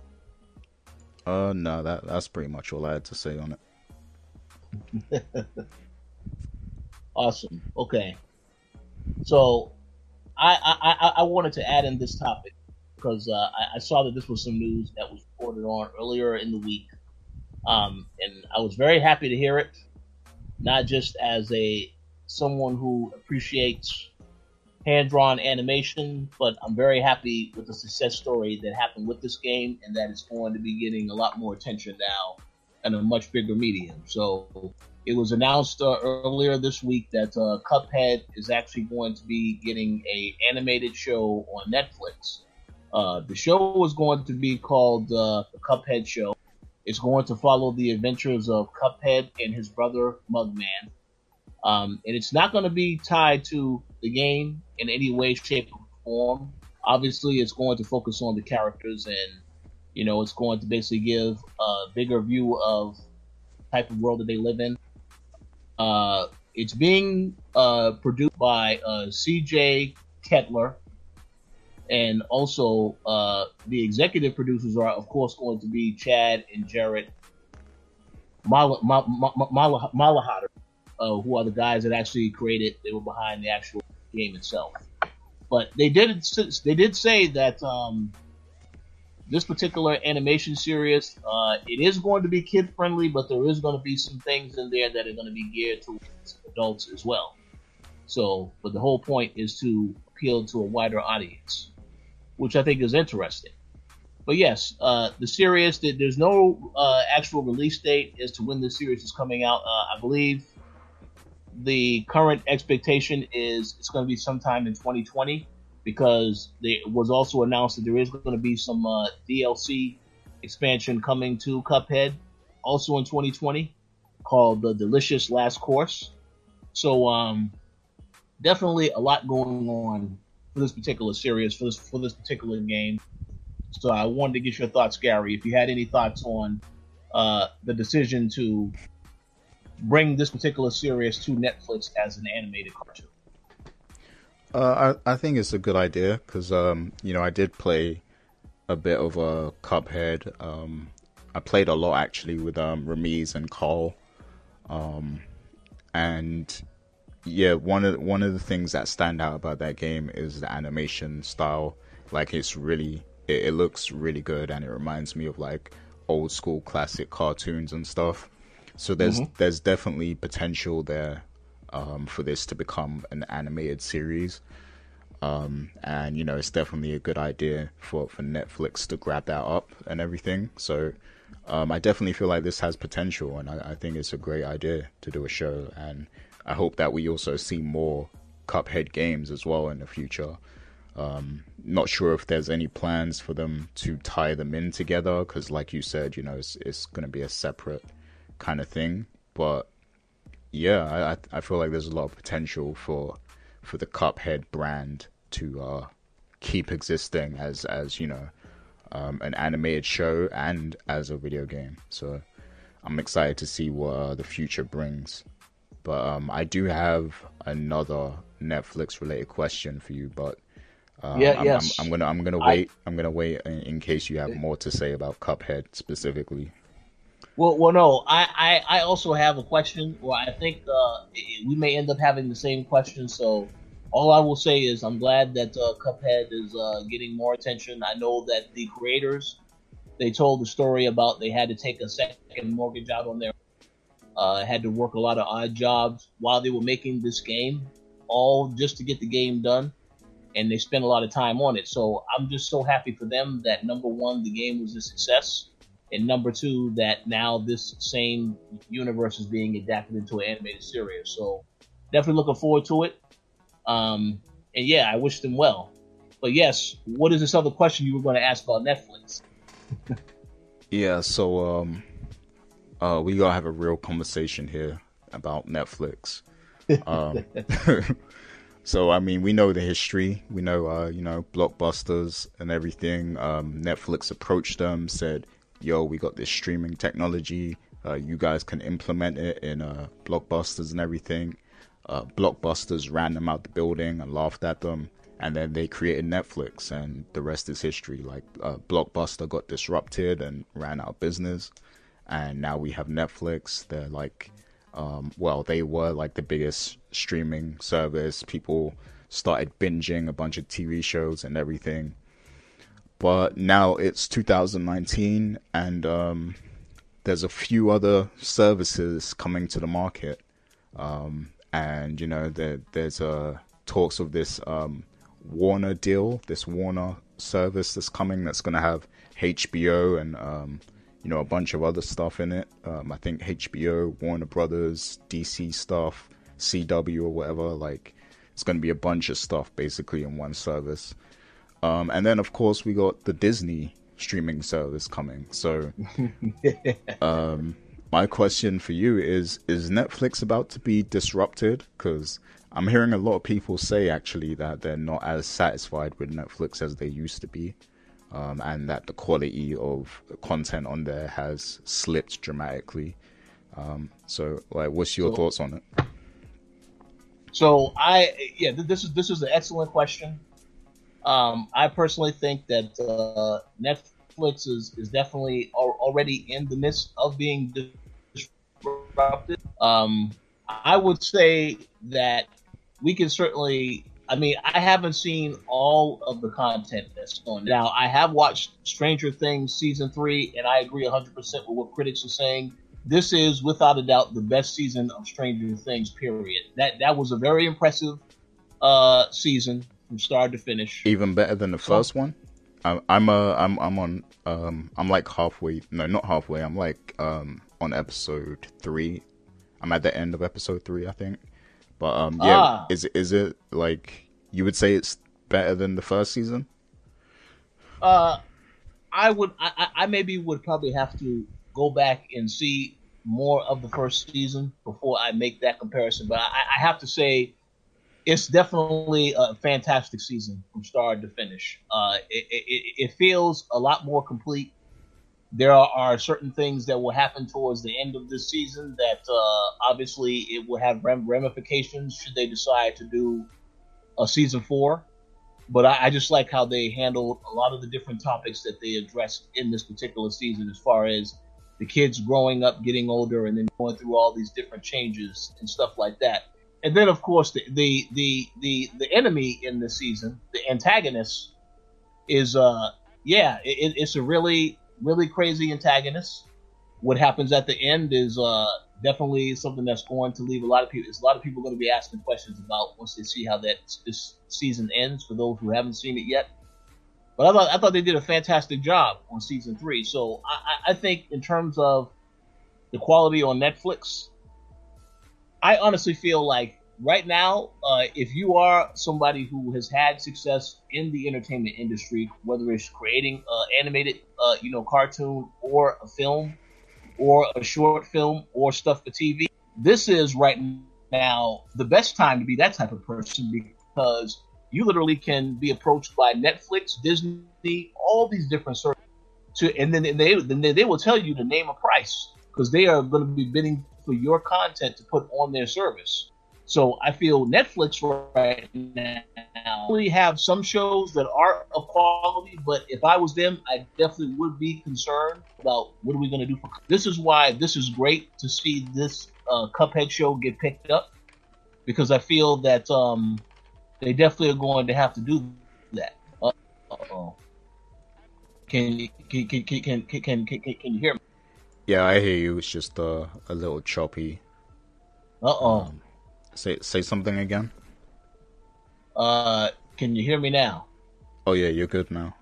Uh, no, that that's pretty much all I had to say on it. *laughs* awesome. Okay. So, I, I I wanted to add in this topic because uh, I, I, saw that this was some news that was reported on earlier in the week um, and I was very happy to hear it, not just as a someone who appreciates hand drawn animation, but I'm very happy with the success story that happened with this game and that it's going to be getting a lot more attention now and a much bigger medium. So it was announced uh, earlier this week that uh, Cuphead is actually going to be getting a animated show on Netflix. Uh, the show is going to be called uh, the Cuphead Show. It's going to follow the adventures of Cuphead and his brother Mugman. Um, and it's not going to be tied to the game in any way, shape, or form. Obviously, it's going to focus on the characters and, you know, it's going to basically give a bigger view of type of world that they live in. Uh, it's being uh, produced by uh, CJ Kettler, and also, uh, the executive producers are, of course, going to be Chad and Jared Moldenhauer, uh, who are the guys that actually created. They were behind the actual game itself. But they did they did say that um, this particular animation series uh, it is going to be kid friendly, but there is going to be some things in there that are going to be geared towards adults as well. So, but the whole point is to appeal to a wider audience which I think is interesting. but yes, uh, the series. There's no uh, actual release date as to when the series is coming out. Uh, I believe the current expectation is it's going to be sometime in 2020 because it was also announced that there is going to be some uh, DLC expansion coming to Cuphead also in 2020 called the Delicious Last Course. So um, definitely a lot going on for this particular series for this for this particular game. So I wanted to get your thoughts, Gary. If you had any thoughts on uh, the decision to bring this particular series to Netflix as an animated cartoon. Uh, I I think it's a good idea because um, you know I did play a bit of a Cuphead. Um, I played a lot actually with um, Ramiz and Carl, um, and yeah, one of one of the things that stand out about that game is the animation style. Like it's really, it, it looks really good, and it reminds me of like old school classic cartoons and stuff. So there's mm-hmm. there's definitely potential there um, for this to become an animated series. Um, and you know it's definitely a good idea for, for Netflix to grab that up and everything. So um, I definitely feel like this has potential, and I, I, think it's a great idea to do a show. And I hope that we also see more Cuphead games as well in the future. Um, not sure if there's any plans for them to tie them in together, because like you said, you know, it's, it's going to be a separate kind of thing. But yeah, I, I feel like there's a lot of potential for for the Cuphead brand to uh, keep existing as as you know um, an animated show and as a video game. So I'm excited to see what uh, the future brings. But um, I do have another Netflix related question for you, but um, yeah, I'm, yes. I'm, I'm, gonna I'm gonna wait. I, am gonna wait in, in, case you have more to say about Cuphead specifically. Well, well, no. I, I, I also have a question. Well, I think uh, we may end up having the same question. So all I will say is I'm glad that uh, Cuphead is uh, getting more attention. I know that the creators they told the story about they had to take a second mortgage out on their uh, had to work a lot of odd jobs while they were making this game, all just to get the game done, and they spent a lot of time on it. So I'm just so happy for them that number one, the game was a success, and number two, that now this same universe is being adapted into an animated series. So definitely looking forward to it. Um, and yeah, I wish them well. But yes, what is this other question you were going to ask about Netflix? *laughs* yeah, so um, uh, we gotta have a real conversation here about Netflix. Um, *laughs* so I mean, we know the history. We know, uh, you know, blockbusters and everything. Um, Netflix approached them, said, "Yo, we got this streaming technology. Uh, you guys can implement it in uh, blockbusters and everything." uh, blockbusters ran them out the building and laughed at them and then they created netflix and the rest is history like uh, blockbuster got disrupted and ran out of business and now we have netflix they're like um, well they were like the biggest streaming service people started binging a bunch of tv shows and everything but now it's 2019 and um, there's a few other services coming to the market um, and you know there, there's uh, talks of this um, Warner deal, this Warner service that's coming that's going to have HBO and um, you know a bunch of other stuff in it. Um, I think HBO, Warner Brothers, DC stuff, CW or whatever. Like it's going to be a bunch of stuff basically in one service. Um, and then of course we got the Disney streaming service coming. So *laughs* um, my question for you is is Netflix about to be disrupted? Cuz I'm hearing a lot of people say actually that they're not as satisfied with Netflix as they used to be. Um, and that the quality of content on there has slipped dramatically. Um, so like what's your so, thoughts on it? So I yeah this is this is an excellent question um, I personally think that uh, Netflix is, is definitely already in the midst of being disrupted. Um, I would say that we can certainly. I mean, I haven't seen all of the content that's going on now. I have watched Stranger Things season three, and I agree 100% with what critics are saying. This is, without a doubt, the best season of Stranger Things. Period. That that was a very impressive uh, season from start to finish. Even better than the first one. I'm I'm uh I'm I'm on um I'm like halfway no not halfway I'm like um on episode three I'm at the end of episode three I think but um yeah Ah. is is it like you would say it's better than the first season Uh, I would, I, I I maybe would probably have to go back and see more of the first season before I make that comparison. But I, I have to say, it's definitely a fantastic season from start to finish. Uh, it, it, it feels a lot more complete. There are, certain things that will happen towards the end of this season that uh, obviously it will have ramifications should they decide to do a season four but I, I just like how they handled a lot of the different topics that they addressed in this particular season, as far as the kids growing up, getting older, and then going through all these different changes and stuff like that. And then, of course, the the the the, the enemy in this season, the antagonist, is uh yeah, it, it's a really really crazy antagonist. What happens at the end is uh definitely something that's going to leave a lot of people. A lot of people going to be asking questions about once they see how that this season ends. For those who haven't seen it yet, but I thought I thought they did a fantastic job on season three. So I, I think in terms of the quality on Netflix, I honestly feel like right now, uh, if you are somebody who has had success in the entertainment industry, whether it's creating uh, animated, uh, you know, cartoon or a film or a short film or stuff for TV, this is right now the best time to be that type of person because you literally can be approached by Netflix, Disney, all these different services, to, and then they then they will tell you to name a price because they are going to be bidding for your content to put on their service. So I feel Netflix right now we have some shows that are of quality, but if I was them, I definitely would be concerned about what are we going to do. For, this is why this is great to see this uh, Cuphead show get picked up because I feel that um, they definitely are going to have to do that. Uh oh. Can can can can can can, can, can you hear me? Yeah I hear you it's just uh, a little choppy Uh oh. um, say say something again Uh, can you hear me now? oh yeah you're good now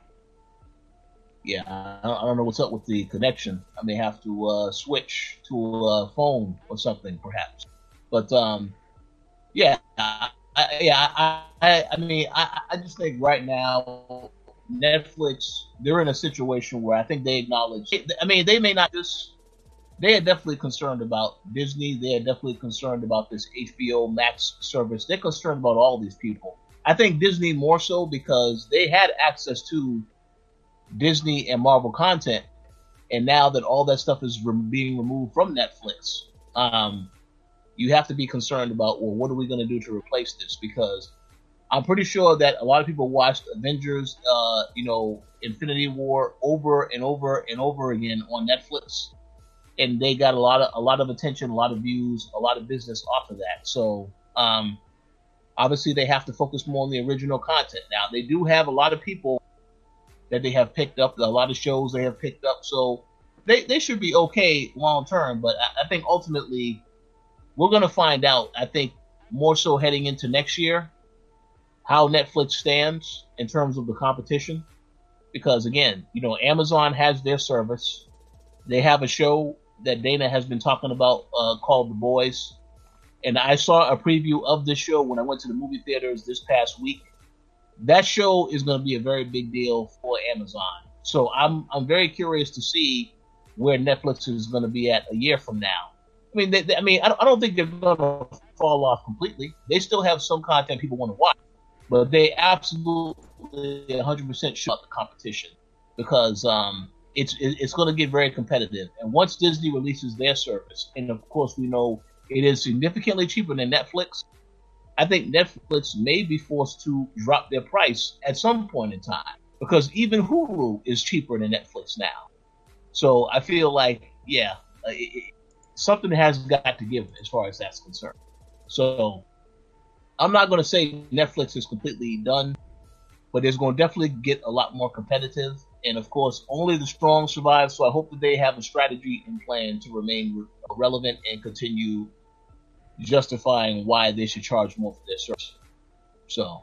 Yeah, I don't, I don't know what's up with the connection. I may have to uh, switch to a phone or something, perhaps. But um, yeah, I, I- yeah, I, I, I mean, I, I just think right now Netflix they're in a situation where I think they acknowledge. I mean, they may not just. They are definitely concerned about Disney. They are definitely concerned about this HBO Max service. They're concerned about all these people. I think Disney more so because they had access to Disney and Marvel content, and now that all that stuff is re- being removed from Netflix, um, you have to be concerned about well, what are we going to do to replace this? Because I'm pretty sure that a lot of people watched Avengers, uh, you know, Infinity War over and over and over again on Netflix, and they got a lot of a lot of attention, a lot of views, a lot of business off of that. So. Um, obviously, they have to focus more on the original content. Now, they do have a lot of people that they have picked up, a lot of shows they have picked up. So they, they should be okay long term. But I, I think ultimately we're to find out, I think, more so heading into next year, how Netflix stands in terms of the competition. Because again, you know, Amazon has their service. They have a show that Dana has been talking about uh, called The Boys. And I saw a preview of this show when I went to the movie theaters this past week that show is going to be a very big deal for Amazon. So I'm I'm very curious to see where Netflix is going to be at a year from now. I mean, they, they- I mean, I don't, I don't think they're going to fall off completely. They still have some content people want to watch, but they absolutely 100% shut the competition because um, it's it's going to get very competitive. And once Disney releases their service, and of course we know it is significantly cheaper than Netflix, I think Netflix may be forced to drop their price at some point in time because even Hulu is cheaper than Netflix now. So I feel like, yeah, uh, it, it, something has got to give as far as that's concerned. So I'm not going to say Netflix is completely done, but it's going to definitely get a lot more competitive. And of course, only the strong survive. So I hope that they have a strategy and plan to remain re- relevant and continue justifying why they should charge more for their service. So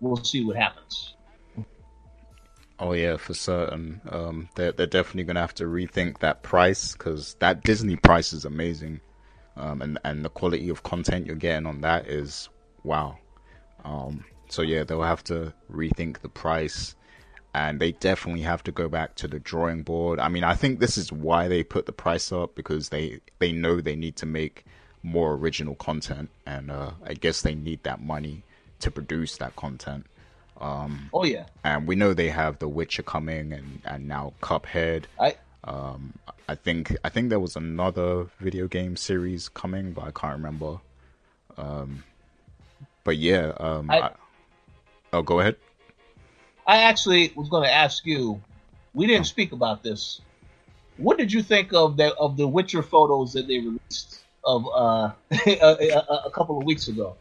we'll see what happens. Oh yeah, for certain. Um, they're they're definitely gonna have to rethink that price because that Disney price is amazing, um, and and the quality of content you're getting on that is wow. Um, so yeah, they'll have to rethink the price, and they definitely have to go back to the drawing board. I mean, I think this is why they put the price up because they they know they need to make more original content, and uh, I guess they need that money to produce that content. Um, oh yeah, and we know they have The Witcher coming, and and now Cuphead. I um, I think I think there was another video game series coming, but I can't remember. Um, but yeah, um, I, I, oh, go ahead. I actually was going to ask you. We didn't speak about this. What did you think of the of the Witcher photos that they released of uh, *laughs* a, a, a couple of weeks ago?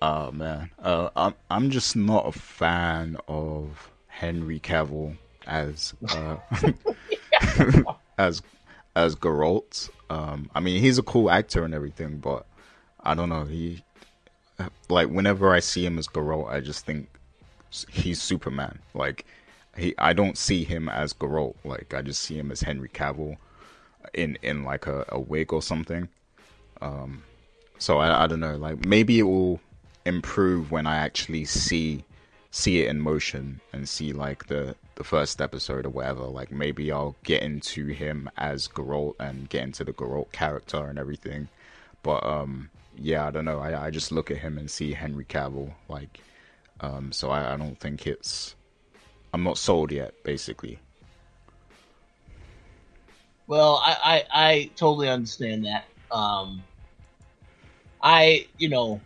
Oh man, uh, I'm I'm just not a fan of Henry Cavill as uh, *laughs* as as Geralt. Um, I mean, he's a cool actor and everything, but I don't know. He like whenever I see him as Geralt, I just think he's Superman. Like he, I don't see him as Geralt. Like I just see him as Henry Cavill in in like a, a wig or something. Um, so I, I don't know. Like maybe it will improve when I actually see see it in motion and see like the the first episode or whatever. Like maybe I'll get into him as Geralt and get into the Geralt character and everything. But um yeah, I don't know. I I just look at him and see Henry Cavill like um so I, I don't think it's I'm not sold yet, basically. Well, I, I, I totally understand that. Um, I, you know,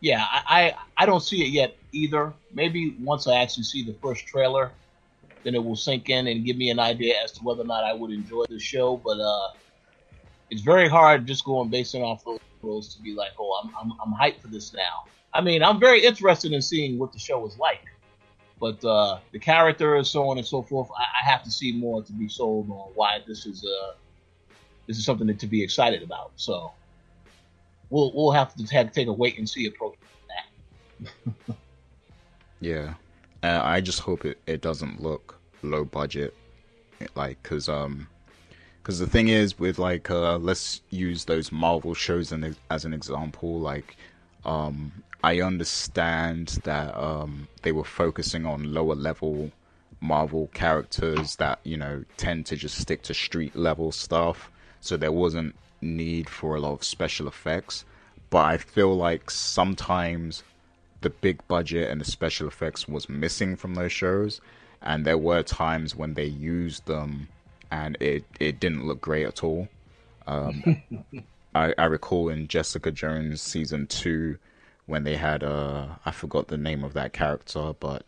yeah, I, I, I don't see it yet either. Maybe once I actually see the first trailer, then it will sink in and give me an idea as to whether or not I would enjoy the show. But uh, it's very hard just going based on off those rules to be like, oh, I'm, I'm, I'm hyped for this now. I mean, I'm very interested in seeing what the show is like, but uh, the characters, so on and so forth, I, I, have to see more to be sold on why this is uh, this is something to be excited about. So we'll we'll have to have, take a wait and see approach that. *laughs* yeah, I just hope it, it doesn't look low budget, like because um because the thing is with like uh let's use those Marvel shows in, as an example, like um I understand that um they were focusing on lower level Marvel characters that you know tend to just stick to street level stuff, so there wasn't need for a lot of special effects, but I feel like sometimes the big budget and the special effects was missing from those shows, and there were times when they used them and it it didn't look great at all. Um, *laughs* I, I recall in Jessica Jones season two when they had uh I forgot the name of that character, but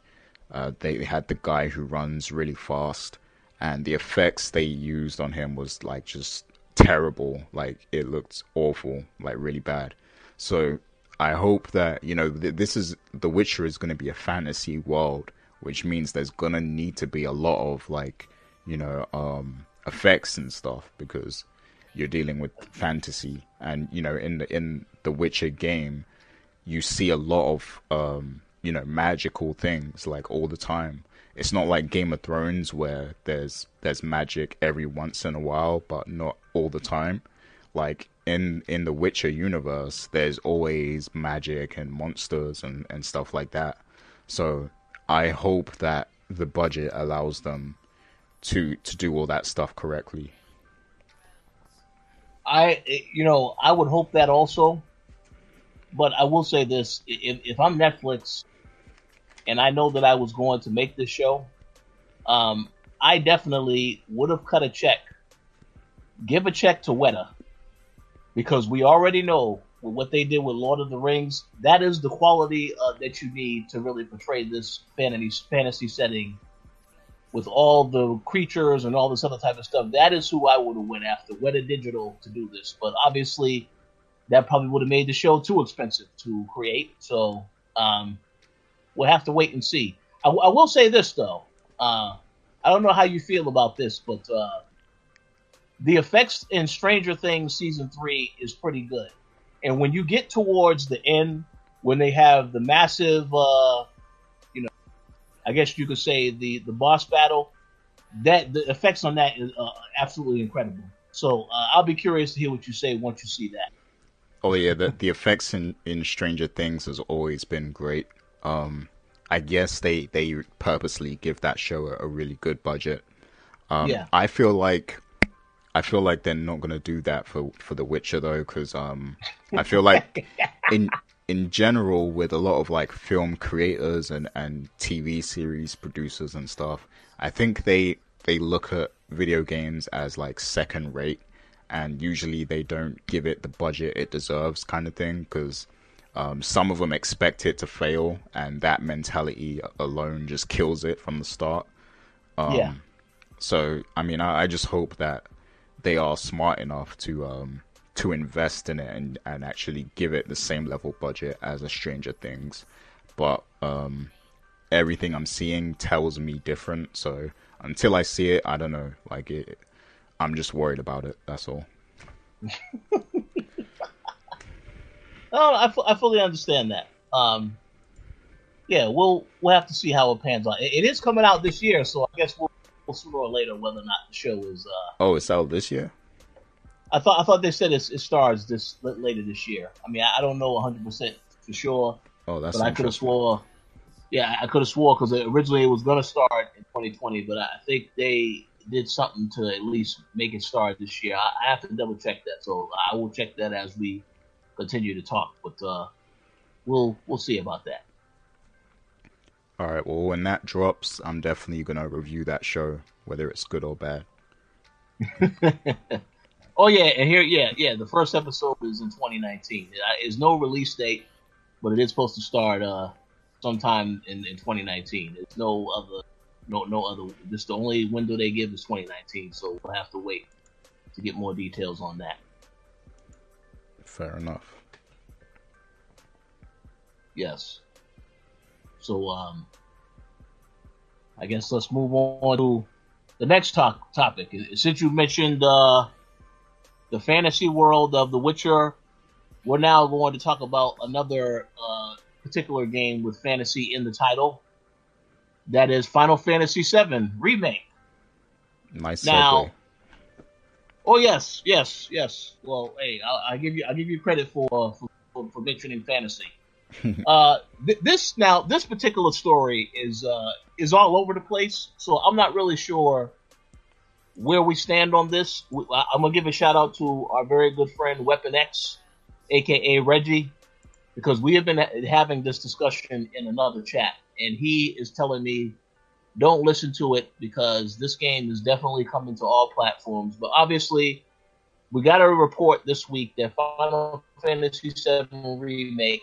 uh, they had the guy who runs really fast, and the effects they used on him was like just terrible. Like it looked awful, like really bad. So I hope that you know th- this is The Witcher is going to be a fantasy world, which means there's going to need to be a lot of like you know um, effects and stuff because you're dealing with fantasy, and you know in the in the Witcher game, you see a lot of um, you know magical things like all the time it's not like Game of Thrones where there's there's magic every once in a while, but not all the time. Like in in the Witcher universe, there's always magic and monsters and, and stuff like that. So I hope that the budget allows them to to do all that stuff correctly. I you know I would hope that also, but I will say this: if, if I'm Netflix and I know that I was going to make this show, um, I definitely would have cut a check. Give a check to Weta because we already know what they did with Lord of the Rings. That is the quality uh, that you need to really portray this fantasy fantasy setting with all the creatures and all this other type of stuff. That is who I would have went after Weta Digital to do this. But obviously, that probably would have made the show too expensive to create. So um, we'll have to wait and see. I, I will say this though. Uh, I don't know how you feel about this, but uh, the effects in Stranger Things season three is pretty good. And when you get towards the end, when they have the massive, uh, you know, I guess you could say the the boss battle. That the effects on that is uh, absolutely incredible. So uh, I'll be curious to hear what you say once you see that. Oh yeah, the the effects in in Stranger Things has always been great. Um, I guess they they purposely give that show a, a really good budget. Um, Yeah. I feel like I feel like they're not gonna do that for for The Witcher though, because um, I feel like *laughs* in in general with a lot of like film creators and and TV series producers and stuff, I think they they look at video games as like second rate, and usually they don't give it the budget it deserves, kind of thing, because. Um, some of them expect it to fail, and that mentality alone just kills it from the start. Um, yeah, so I mean, I, I just hope that they are smart enough to um to invest in it and and actually give it the same level budget as a Stranger Things. But um, everything I'm seeing tells me different. So until I see it, I don't know. Like it, I'm just worried about it. That's all. *laughs* oh, I, I fully understand that. Um, yeah, we'll we'll have to see how it pans out. It, it is coming out this year, so I guess we'll, we'll sooner or later whether or not the show is. Uh, Oh, it's out this year. I thought I thought they said it starts this later this year. I mean, I, I don't know 100 percent for sure, Oh, that's but I could have swore. Yeah, I could have swore because originally it was going to start in 2020, but I think they did something to at least make it start this year. I, I have to double check that, so I will check that as we continue to talk. But uh, we'll we'll see about that. All right. Well, when that drops, I'm definitely gonna review that show, whether it's good or bad. *laughs* Oh yeah, and here yeah yeah the first episode is in 2019. There's no release date, but it is supposed to start uh sometime in, in 2019. There's no other no no other. This the only window they give is 2019, so we'll have to wait to get more details on that. Fair enough. Yes. So um, I guess let's move on to the next talk topic. Since you mentioned uh the fantasy world of The Witcher, we're now going to talk about another uh, particular game with fantasy in the title. That is Final Fantasy VII Remake. Nice Now- segue. Oh yes, yes, yes. Well, hey, I, I give you I give you credit for for, for, for mentioning fantasy. *laughs* uh, th- this now this particular story is uh, is all over the place, so I'm not really sure where we stand on this. I'm gonna give a shout out to our very good friend Weapon X, aka Reggie, because we have been having this discussion in another chat, and he is telling me don't listen to it because this game is definitely coming to all platforms. But obviously, we got a report this week that Final Fantasy VII remake.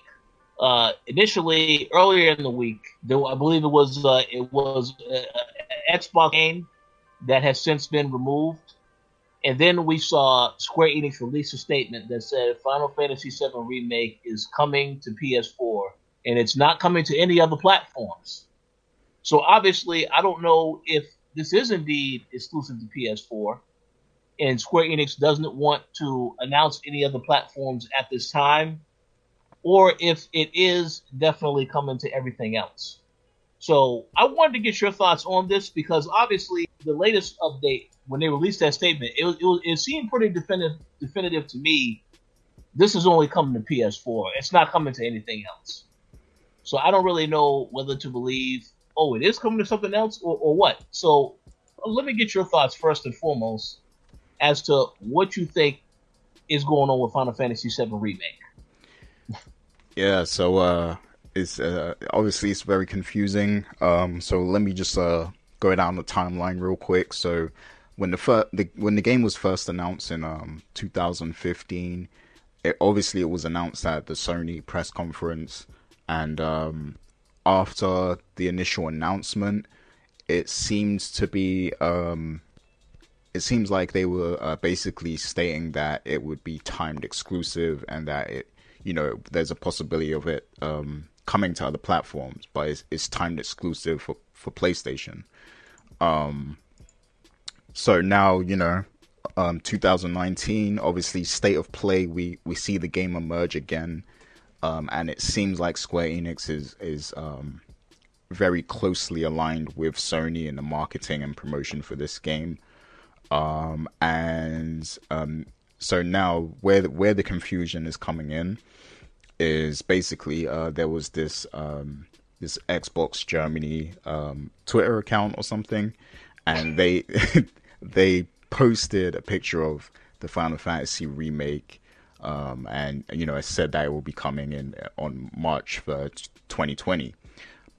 Uh, initially, earlier in the week, there, I believe it was uh, it was an Xbox game that has since been removed. And then we saw Square Enix release a statement that said Final Fantasy VII Remake is coming to PS4, and it's not coming to any other platforms. So obviously, I don't know if this is indeed exclusive to PS4, and Square Enix doesn't want to announce any other platforms at this time, or if it is definitely coming to everything else. So I wanted to get your thoughts on this because obviously the latest update when they released that statement, it, was- it, was- it seemed pretty definitive, definitive to me. This is only coming to PS4. It's not coming to anything else. So I don't really know whether to believe, oh, it is coming to something else or, or what. So uh, let me get your thoughts first and foremost as to what you think is going on with Final Fantasy VII Remake. *laughs* Yeah, so uh it's uh obviously it's very confusing. Um so let me just uh go down the timeline real quick. So when the fir- the when the game was first announced in um 2015, it obviously it was announced at the Sony press conference and um after the initial announcement, it seems to be um it seems like they were uh, basically stating that it would be timed exclusive and that it, you know, there's a possibility of it um, coming to other platforms, but it's, it's timed exclusive for, for PlayStation. Um, so now, you know, um, 2019, obviously, state of play, we, we see the game emerge again. Um, and it seems like Square Enix is, is um, very closely aligned with Sony in the marketing and promotion for this game. Um, and um, so now where the, where the confusion is coming in is basically uh, there was this um, this Xbox Germany Twitter account or something, and they *laughs* they posted a picture of the Final Fantasy remake, um, and you know, I said that it will be coming in on March for 2020.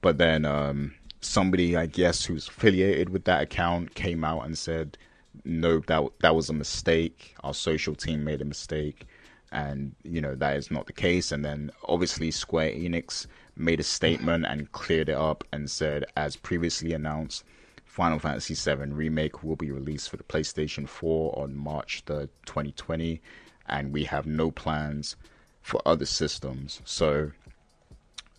But then um, somebody, I guess, who's affiliated with that account, came out and said, "No, that that was a mistake. Our social team made a mistake." And you know that is not the case. And then obviously Square Enix made a statement and cleared it up and said, as previously announced, Final Fantasy VII Remake will be released for the PlayStation 4 on March 3rd, 2020, and we have no plans for other systems. So,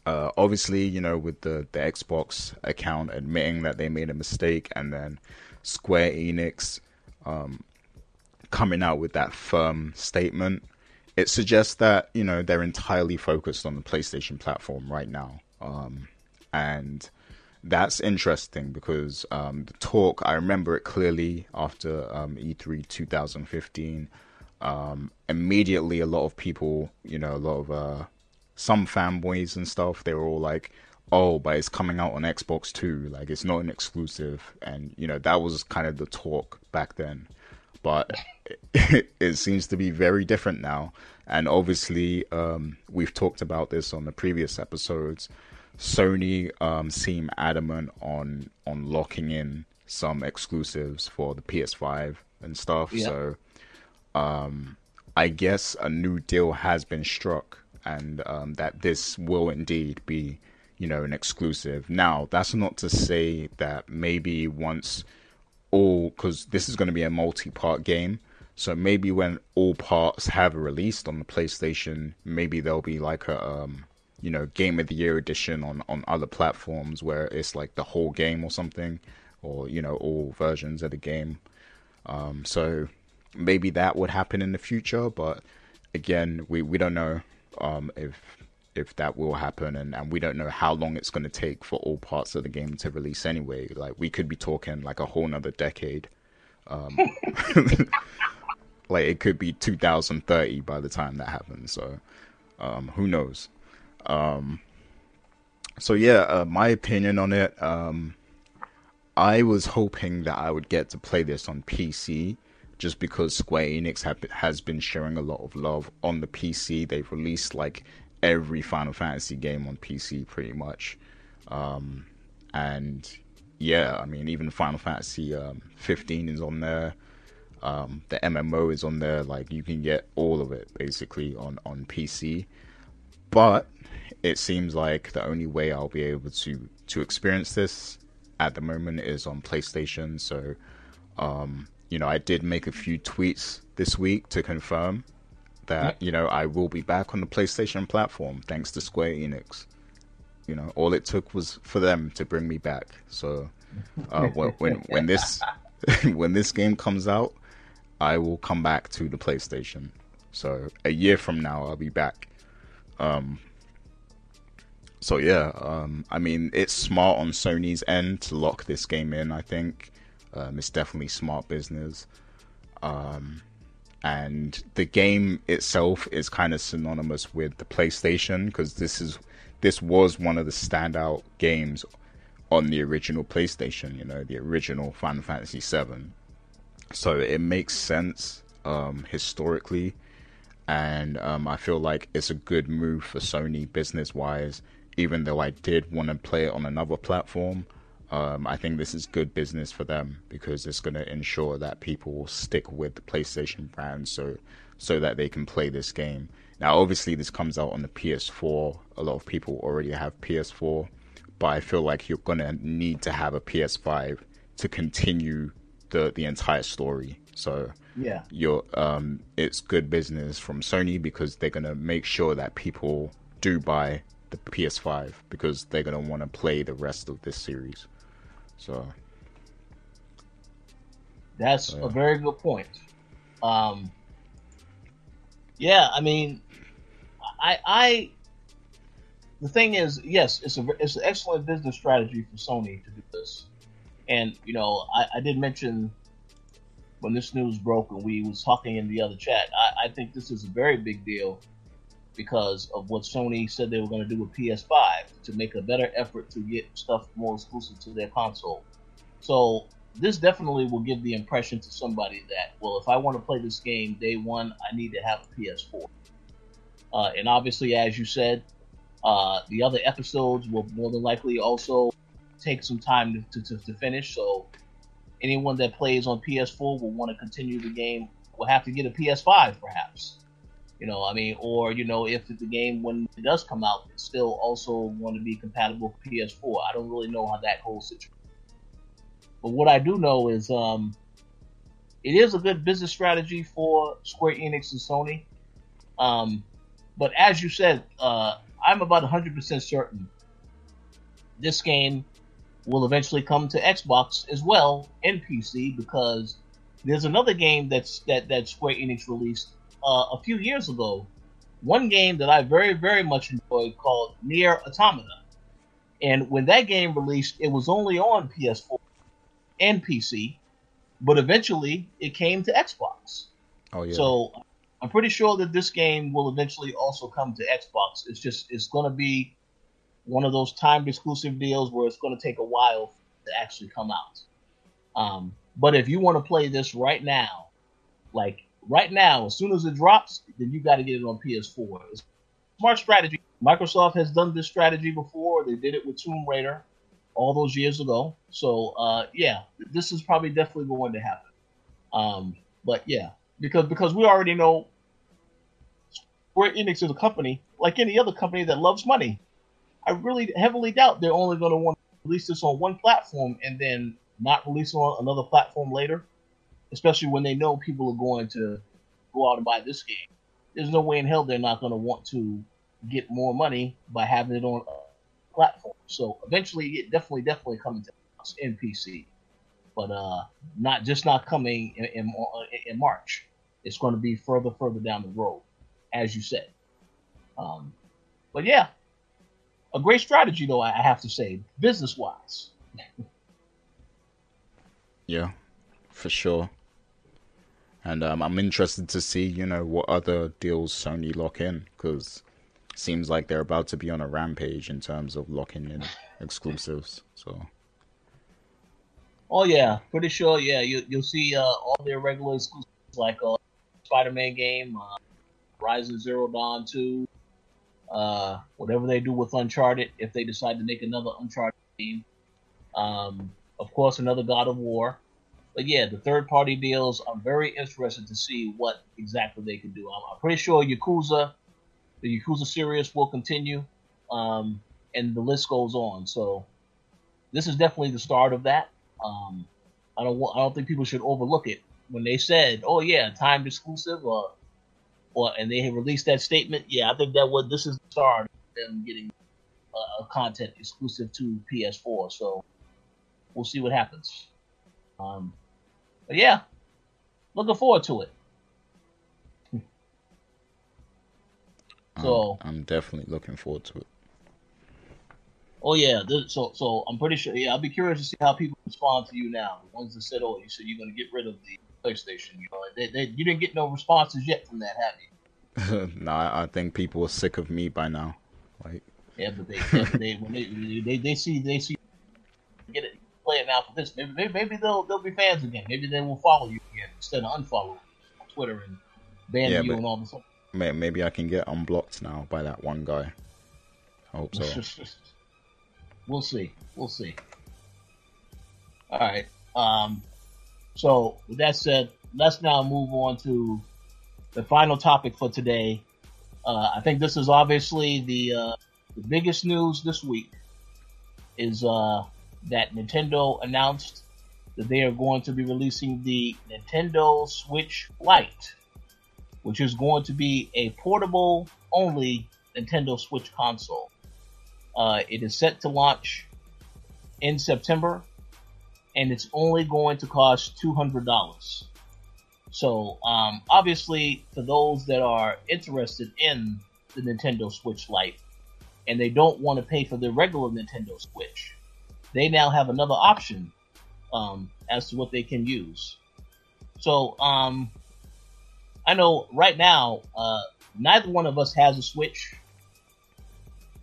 uh, obviously, you know, with the, the Xbox account admitting that they made a mistake, and then Square Enix um, coming out with that firm statement, it suggests that you know they're entirely focused on the PlayStation platform right now, um, and that's interesting because um, the talk I remember it clearly after um, E3 2015. Um, immediately, a lot of people, you know, a lot of uh, some fanboys and stuff, they were all like, "Oh, but it's coming out on Xbox too. Like, it's not an exclusive." And you know, that was kind of the talk back then. But it, *laughs* it seems to be very different now, and obviously, um, we've talked about this on the previous episodes Sony um, seem adamant on on locking in some exclusives for the PS5 and stuff. Yeah. So, um, I guess a new deal has been struck, and um, that this will indeed be, you know, an exclusive. Now, that's not to say that maybe once all, because this is going to be a multi-part game. So maybe when all parts have released on the PlayStation, maybe there'll be like a um, you know game of the year edition on on other platforms where it's like the whole game or something or you know all versions of the game. Um, so maybe that would happen in the future but again we we don't know um, if if that will happen and, and we don't know how long it's going to take for all parts of the game to release anyway. Like we could be talking like a whole nother decade um, *laughs* like it could be 2030 by the time that happens so um, who knows um, so yeah, uh, my opinion on it. Um, I was hoping that I would get to play this on PC, just because Square Enix have, has been sharing a lot of love on the PC. They've released like every Final Fantasy game on PC, pretty much. Um, and yeah, I mean, even Final Fantasy um, 15 is on there. Um, the MMO is on there. Like you can get all of it basically on on PC. But it seems like the only way I'll be able to to experience this at the moment is on PlayStation. So, um, you know, I did make a few tweets this week to confirm that you know I will be back on the PlayStation platform thanks to Square Enix. You know, all it took was for them to bring me back. So, uh, when when, *laughs* when this *laughs* when this game comes out, I will come back to the PlayStation. So a year from now, I'll be back. Um, so yeah, um, I mean, it's smart on Sony's end to lock this game in. I think um, it's definitely smart business. Um, and the game itself is kind of synonymous with the PlayStation because this is this was one of the standout games on the original PlayStation. You know, the original Final Fantasy VII. So it makes sense um, historically, and um, I feel like it's a good move for Sony business wise even though I did want to play it on another platform, um, I think this is good business for them because it's going to ensure that people will stick with the PlayStation brand, so so that they can play this game. Now, obviously, this comes out on the PS4. A lot of people already have PS4, but I feel like you're going to need to have a PS5 to continue the the entire story. So yeah, you're um, it's good business from Sony because they're going to make sure that people do buy the PS5 because they're gonna want to play the rest of this series. So that's a very good point. Um, yeah, I mean, I I the thing is, yes, it's a it's an excellent business strategy for Sony to do this. And you know, I, I did mention when this news broke and we was talking in the other chat. I, I think this is a very big deal because of what Sony said they were going to do with PS5 to make a better effort to get stuff more exclusive to their console. So this definitely will give the impression to somebody that, well, if I want to play this game day one, I need to have a PS4. Uh, and obviously, as you said, uh, the other episodes will more than likely also take some time to, to, to finish. So anyone that plays on PS4 will want to continue the game will have to get a PS5 perhaps. You know, I mean, or you know, if the game when it does come out, it still also want to be compatible with PS4. I don't really know how that whole situation. But what I do know is, um, it is a good business strategy for Square Enix and Sony. Um, but as you said, uh, I'm about 100% certain this game will eventually come to Xbox as well and PC because there's another game that's that that Square Enix released uh, a few years ago. One game that I very very much enjoyed called NieR Automata, and when that game released, it was only on PS4 and PC, but eventually it came to Xbox. Oh yeah. So I'm pretty sure that this game will eventually also come to Xbox. It's just it's going to be one of those timed exclusive deals where it's going to take a while to actually come out. Um, but if you want to play this right now, like right now, as soon as it drops, then you got to get it on PS4. It's smart strategy. Microsoft has done this strategy before. They did it with Tomb Raider all those years ago. So uh, yeah, this is probably definitely going to happen. Um, but yeah, because because we already know Square Enix is a company like any other company that loves money. I really heavily doubt they're only going to want to release this on one platform and then not release it on another platform later, especially when they know people are going to go out and buy this game. There's no way in hell they're not going to want to get more money by having it on a platform. So eventually, it definitely, definitely coming to in PC, but uh, not just not coming in, in, in March. It's going to be further, further down the road, as you said. Um, but yeah, a great strategy, though, I have to say, business wise. *laughs* yeah, for sure. And um, I'm interested to see, you know, what other deals Sony lock in because seems like they're about to be on a rampage in terms of locking in exclusives. So. Oh yeah, pretty sure. Yeah, you you'll see uh, all their regular exclusives like uh, Spider-Man game, uh, Horizon Zero Dawn two, uh, whatever they do with Uncharted, if they decide to make another Uncharted game. Um, of course, another God of War. But yeah, the third party deals, I'm very interested to see what exactly they can do. I'm, I'm pretty sure Yakuza, the Yakuza series will continue, um, and the list goes on. So this is definitely the start of that. Um, I don't I don't think people should overlook it when they said, "Oh yeah, timed exclusive," or or and they released that statement. Yeah, I think that was this is the start of them getting uh, content exclusive to PS4. So we'll see what happens. Um, but yeah, looking forward to it. so I'm, I'm definitely looking forward to it. Oh yeah, this, so so I'm pretty sure. Yeah, I'll be curious to see how people respond to you now. The ones that said, "Oh, you said you're going to get rid of the PlayStation," you know, they, they, you didn't get no responses yet from that, have you? *laughs* no, I think people are sick of me by now. Like, yeah, but they they, they, when they, they, they see they see get it play it now for this. Maybe, maybe maybe they'll they'll be fans again. Maybe they will follow you again instead of unfollow on Twitter and ban yeah, you and all this. Maybe I can get unblocked now by that one guy. I hope so. *laughs* we'll see. We'll see. All right. Um, so with that said, let's now move on to the final topic for today. Uh, I think this is obviously the uh, the biggest news this week is uh, that Nintendo announced that they are going to be releasing the Nintendo Switch Lite, which is going to be a portable only Nintendo Switch console. Uh, it is set to launch in September, and it's only going to cost two hundred dollars. So, um, obviously, for those that are interested in the Nintendo Switch Lite, and they don't want to pay for the regular Nintendo Switch, they now have another option um, as to what they can use. So um, I know right now uh, neither one of us has a Switch,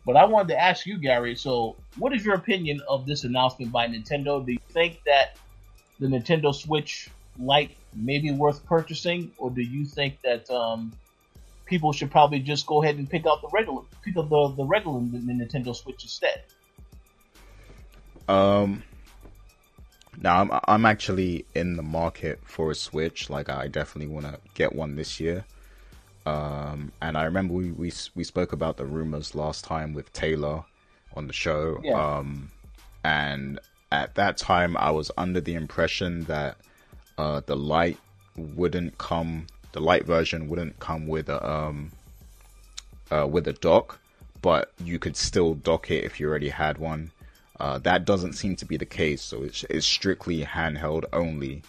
but I wanted to ask you, Gary. So, what is your opinion of this announcement by Nintendo? Do you think that the Nintendo Switch Lite may be worth purchasing, or do you think that um, people should probably just go ahead and pick out the regular, pick up the the regular Nintendo Switch instead? Um, now I'm I'm actually in the market for a Switch. Like I definitely want to get one this year. Um, and I remember we, we we spoke about the rumors last time with Taylor on the show. Yeah. Um, and at that time, I was under the impression that uh, the Lite wouldn't come, the Lite version wouldn't come with a um, uh, with a dock, but you could still dock it if you already had one. Uh, that doesn't seem to be the case, so it's, it's strictly handheld only.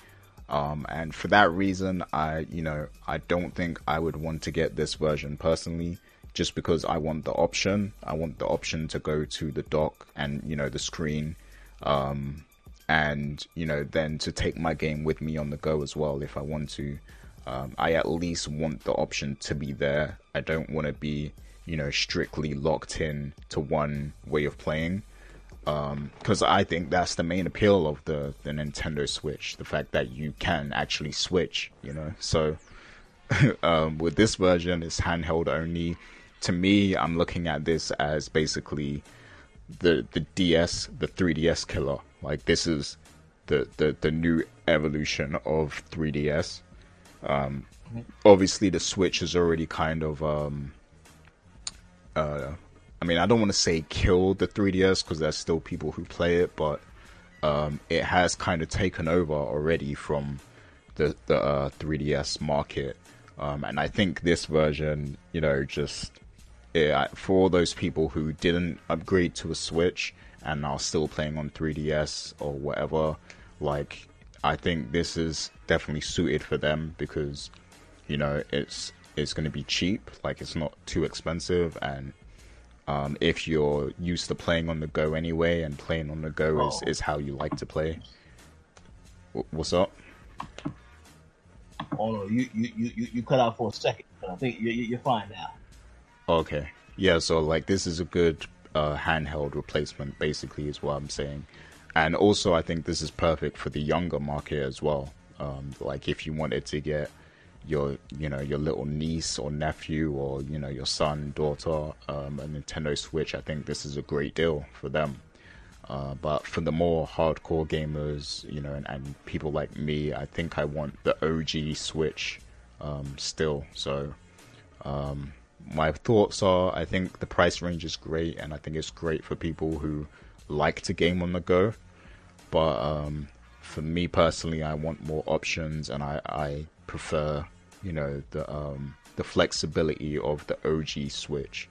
Um, and for that reason, I, you know, I don't think I would want to get this version personally, just because I want the option. I want the option to go to the dock and, you know, the screen, um, and, you know, then to take my game with me on the go as well if I want to. Um, I at least want the option to be there. I don't want to be, you know, strictly locked in to one way of playing because um, I think that's the main appeal of the the Nintendo Switch, the fact that you can actually switch, you know. So *laughs* um, with this version, it's handheld only. To me, I'm looking at this as basically the the DS, the 3DS killer. Like this is the the the new evolution of 3DS. Um, obviously, the Switch is already kind of um, uh, I mean, I don't want to say kill the 3DS because there's still people who play it, but um, it has kind of taken over already from the the uh, 3DS market. Um, and I think this version, you know, just for those people who didn't upgrade to a Switch and are still playing on 3DS or whatever, like I think this is definitely suited for them because you know it's it's going to be cheap, like it's not too expensive and um, if you're used to playing on the go anyway, and playing on the go oh. is, is how you like to play. what's up? Oh no, you you, you, you cut out for a second, but I think you, you're fine now. Okay, yeah. So like, this is a good uh, handheld replacement, basically, is what I'm saying. And also, I think this is perfect for the younger market as well. Um, like, if you wanted to get your you know your little niece or nephew or you know your son daughter um, a Nintendo Switch, I think this is a great deal for them. Uh, but for the more hardcore gamers, you know, and, and, people like me, I think I want the OG Switch um, still. So um, my thoughts are, I think the price range is great, and I think it's great for people who like to game on the go. But um, for me personally, I want more options, and I, I prefer you know the um, the flexibility of the OG Switch.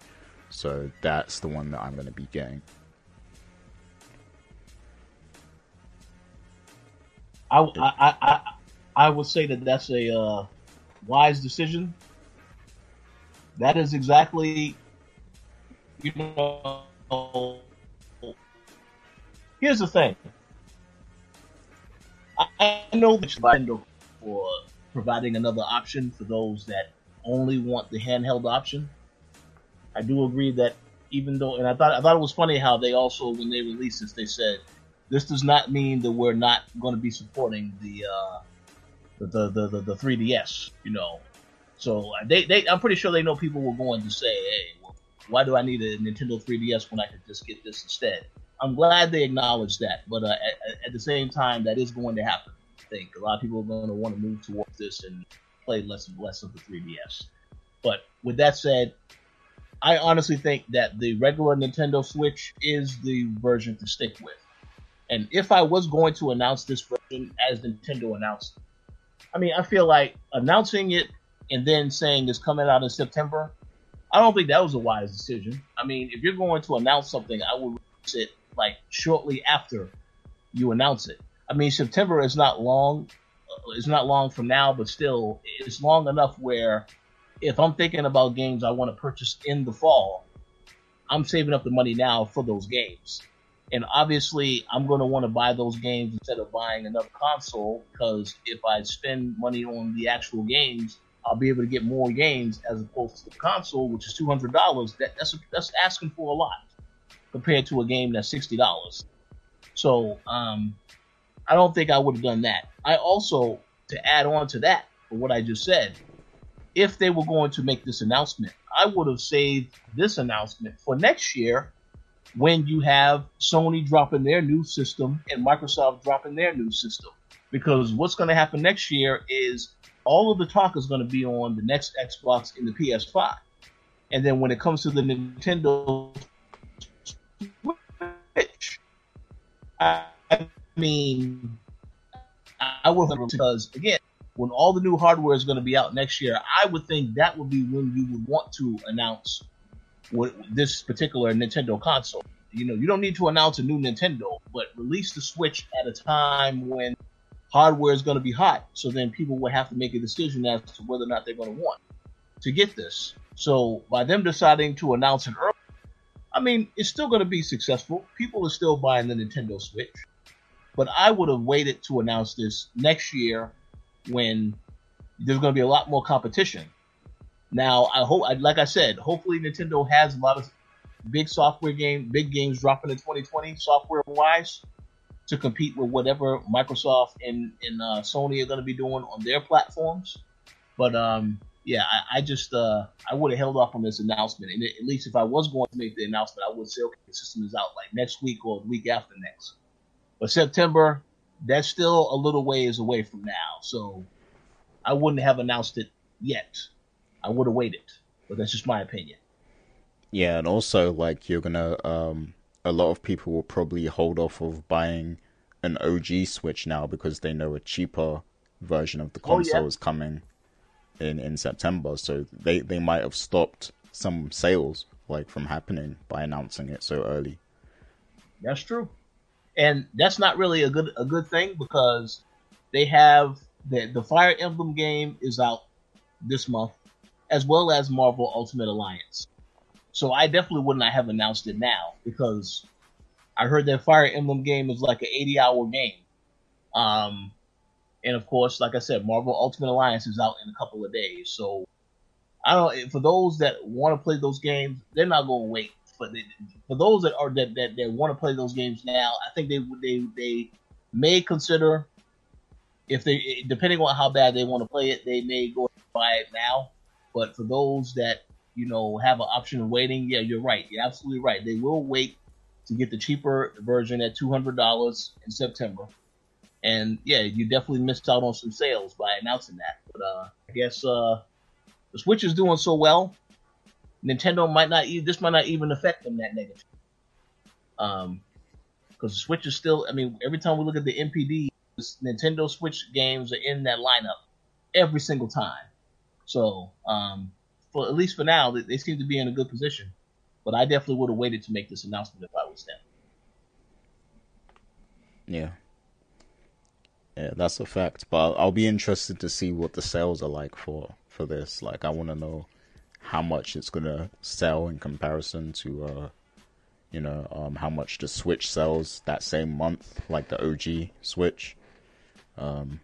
So that's the one that I'm going to be getting. I, I, I, I would say that that's a uh, wise decision. That is exactly, you know. Here's the thing. I, know that Nintendo for providing another option for those that only want the handheld option. I do agree that even though, and I thought I thought it was funny how they also when they released this, they said this does not mean that we're not going to be supporting the uh, the, the, the the 3DS. You know, so they, they I'm pretty sure they know people were going to say, hey, well, why do I need a Nintendo 3DS when I could just get this instead? I'm glad they acknowledged that, but uh, at, at the same time, that is going to happen think. A lot of people are going to want to move towards this and play less and less of the 3DS. But with that said, I honestly think that the regular Nintendo Switch is the version to stick with. And if I was going to announce this version as Nintendo announced, I mean, I feel like announcing it and then saying it's coming out in September, I don't think that was a wise decision. I mean, if you're going to announce something, I would release it like shortly after you announce it. I mean, September is not long. Uh, it's not long from now, but still, it's long enough where if I'm thinking about games I want to purchase in the fall, I'm saving up the money now for those games. And obviously, I'm going to want to buy those games instead of buying another console because if I spend money on the actual games, I'll be able to get more games as opposed to the console, which is two hundred dollars. That, that's that's asking for a lot compared to a game that's sixty dollars. So um, I don't think I would have done that. I also, to add on to that, what I just said, if they were going to make this announcement, I would have saved this announcement for next year when you have Sony dropping their new system and Microsoft dropping their new system. Because what's going to happen next year is all of the talk is going to be on the next Xbox and the PS5. And then when it comes to the Nintendo Switch, I mean, I would because again, when all the new hardware is going to be out next year, I would think that would be when you would want to announce what this particular Nintendo console. You know, you don't need to announce a new Nintendo, but release the Switch at a time when hardware is going to be hot. So then people will have to make a decision as to whether or not they're going to want to get this. So by them deciding to announce it early, I mean, it's still going to be successful. People are still buying the Nintendo Switch. But I would have waited to announce this next year when there's going to be a lot more competition. Now, I hope, like I said, hopefully Nintendo has a lot of big software game, big games dropping in 2020, software wise, to compete with whatever Microsoft and, and uh, Sony are going to be doing on their platforms. But um, yeah, I, I just uh, I would have held off on this announcement, and at least if I was going to make the announcement, I would say, okay, the system is out like next week or the week after next. But September, that's still a little ways away from now. So I wouldn't have announced it yet. I would have waited. But that's just my opinion. Yeah, and also like you're gonna um a lot of people will probably hold off of buying an OG Switch now because they know a cheaper version of the console oh, yeah. is coming in in September. So they they might have stopped some sales like from happening by announcing it so early. That's true and that's not really a good a good thing because they have the the Fire Emblem game is out this month, as well as Marvel Ultimate Alliance. So I definitely would not have announced it now because I heard that Fire Emblem game is like an 80 hour game. Um, and of course, like I said, Marvel Ultimate Alliance is out in a couple of days. So I don't. For those that want to play those games, they're not going to wait but for those that are that, that, that want to play those games now, I think they they they may consider if they depending on how bad they want to play it, they may go buy it now. But for those that you know have an option of waiting, yeah, you're right. You're absolutely right. They will wait to get the cheaper version at two hundred dollars in September. And yeah, you definitely missed out on some sales by announcing that. But uh, I guess uh, the Switch is doing so well Nintendo might not even this might not even affect them that negative. Um, because the Switch is still. I mean, every time we look at the NPD, Nintendo Switch games are in that lineup every single time. So, um, for at least for now, they, they seem to be in a good position. But I definitely would have waited to make this announcement if I was them. Yeah. Yeah, that's a fact. But I'll be interested to see what the sales are like for for this. Like, I want to know how much it's gonna sell in comparison to uh, you know um, how much the Switch sells that same month, like the OG Switch. Um,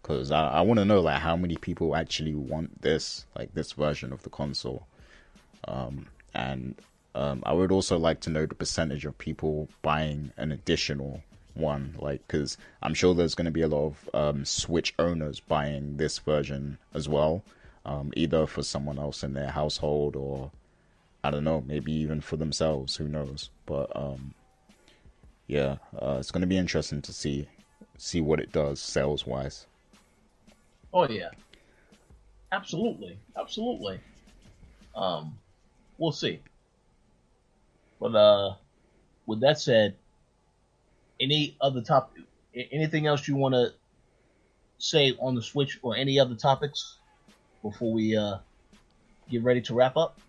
because I, I want to know like how many people actually want this like this version of the console, um, and um, I would also like to know the percentage of people buying an additional one, like because I'm sure there's going to be a lot of um, Switch owners buying this version as well um, either for someone else in their household or I don't know, maybe even for themselves. Who knows? But um, yeah, uh, it's going to be interesting to see see what it does sales wise. Oh yeah, absolutely, absolutely. Um, we'll see. But uh, with that said, any other topic, anything else you want to say on the Switch or any other topics? Before we uh, get ready to wrap up?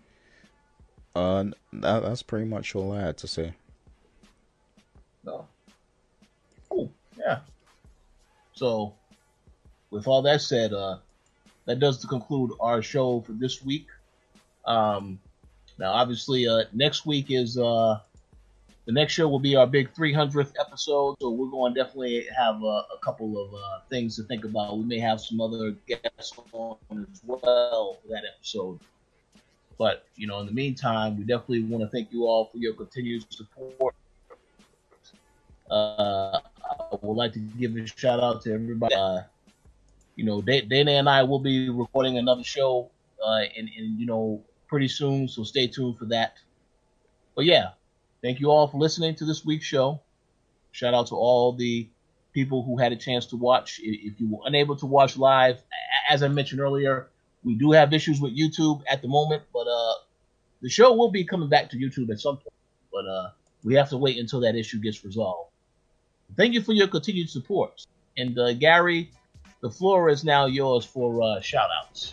Uh, that, that's pretty much all I had to say. No. Cool. Yeah. So, with all that said, uh, that does conclude our show for this week. Um, Now, obviously, uh, next week is uh, the next show will be our big 300th episode, so we're going to definitely have uh, a couple of uh, things to think about. We may have some other guests on as well for that episode. But you know, in the meantime, we definitely want to thank you all for your continued support. Uh, I would like to give a shout out to everybody. Uh, you know, Dana and I will be recording another show uh, in, in you know pretty soon, so stay tuned for that. But yeah, thank you all for listening to this week's show. Shout out to all the people who had a chance to watch. If you were unable to watch live, as I mentioned earlier, we do have issues with YouTube at the moment, but uh, the show will be coming back to YouTube at some point. But uh, we have to wait until that issue gets resolved. Thank you for your continued support. And uh, Gary, the floor is now yours for uh, shout outs.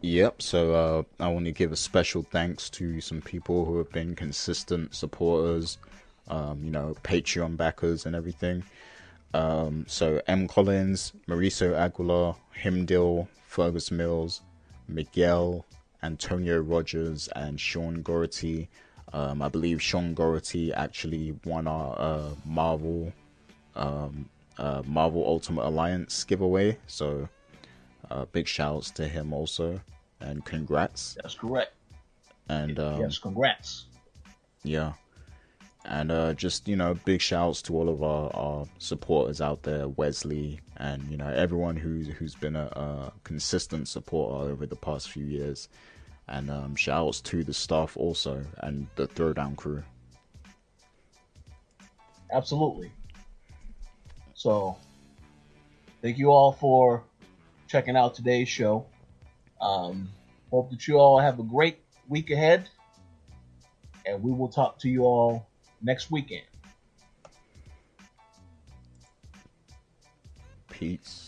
Yep, so uh, I want to give a special thanks to some people who have been consistent supporters, um, you know, Patreon backers and everything. Um, so M. Collins, Mauricio Aguilar, Himdil, Fergus Mills, Miguel, Antonio Rogers, and Sean Gority. Um, I believe Sean Gority actually won our uh, Marvel um, uh, Marvel Ultimate Alliance giveaway. So uh, big shouts to him also, and congrats. That's correct. And um, yes, congrats. Yeah, and uh, just you know, big shouts to all of our, our supporters out there, Wesley, and you know everyone who's who's been a, a consistent supporter over the past few years. And um, shouts to the staff also and the Throwdown crew. Absolutely. So, thank you all for checking out today's show. Um, hope that you all have a great week ahead, and we will talk to you all next weekend. Peace.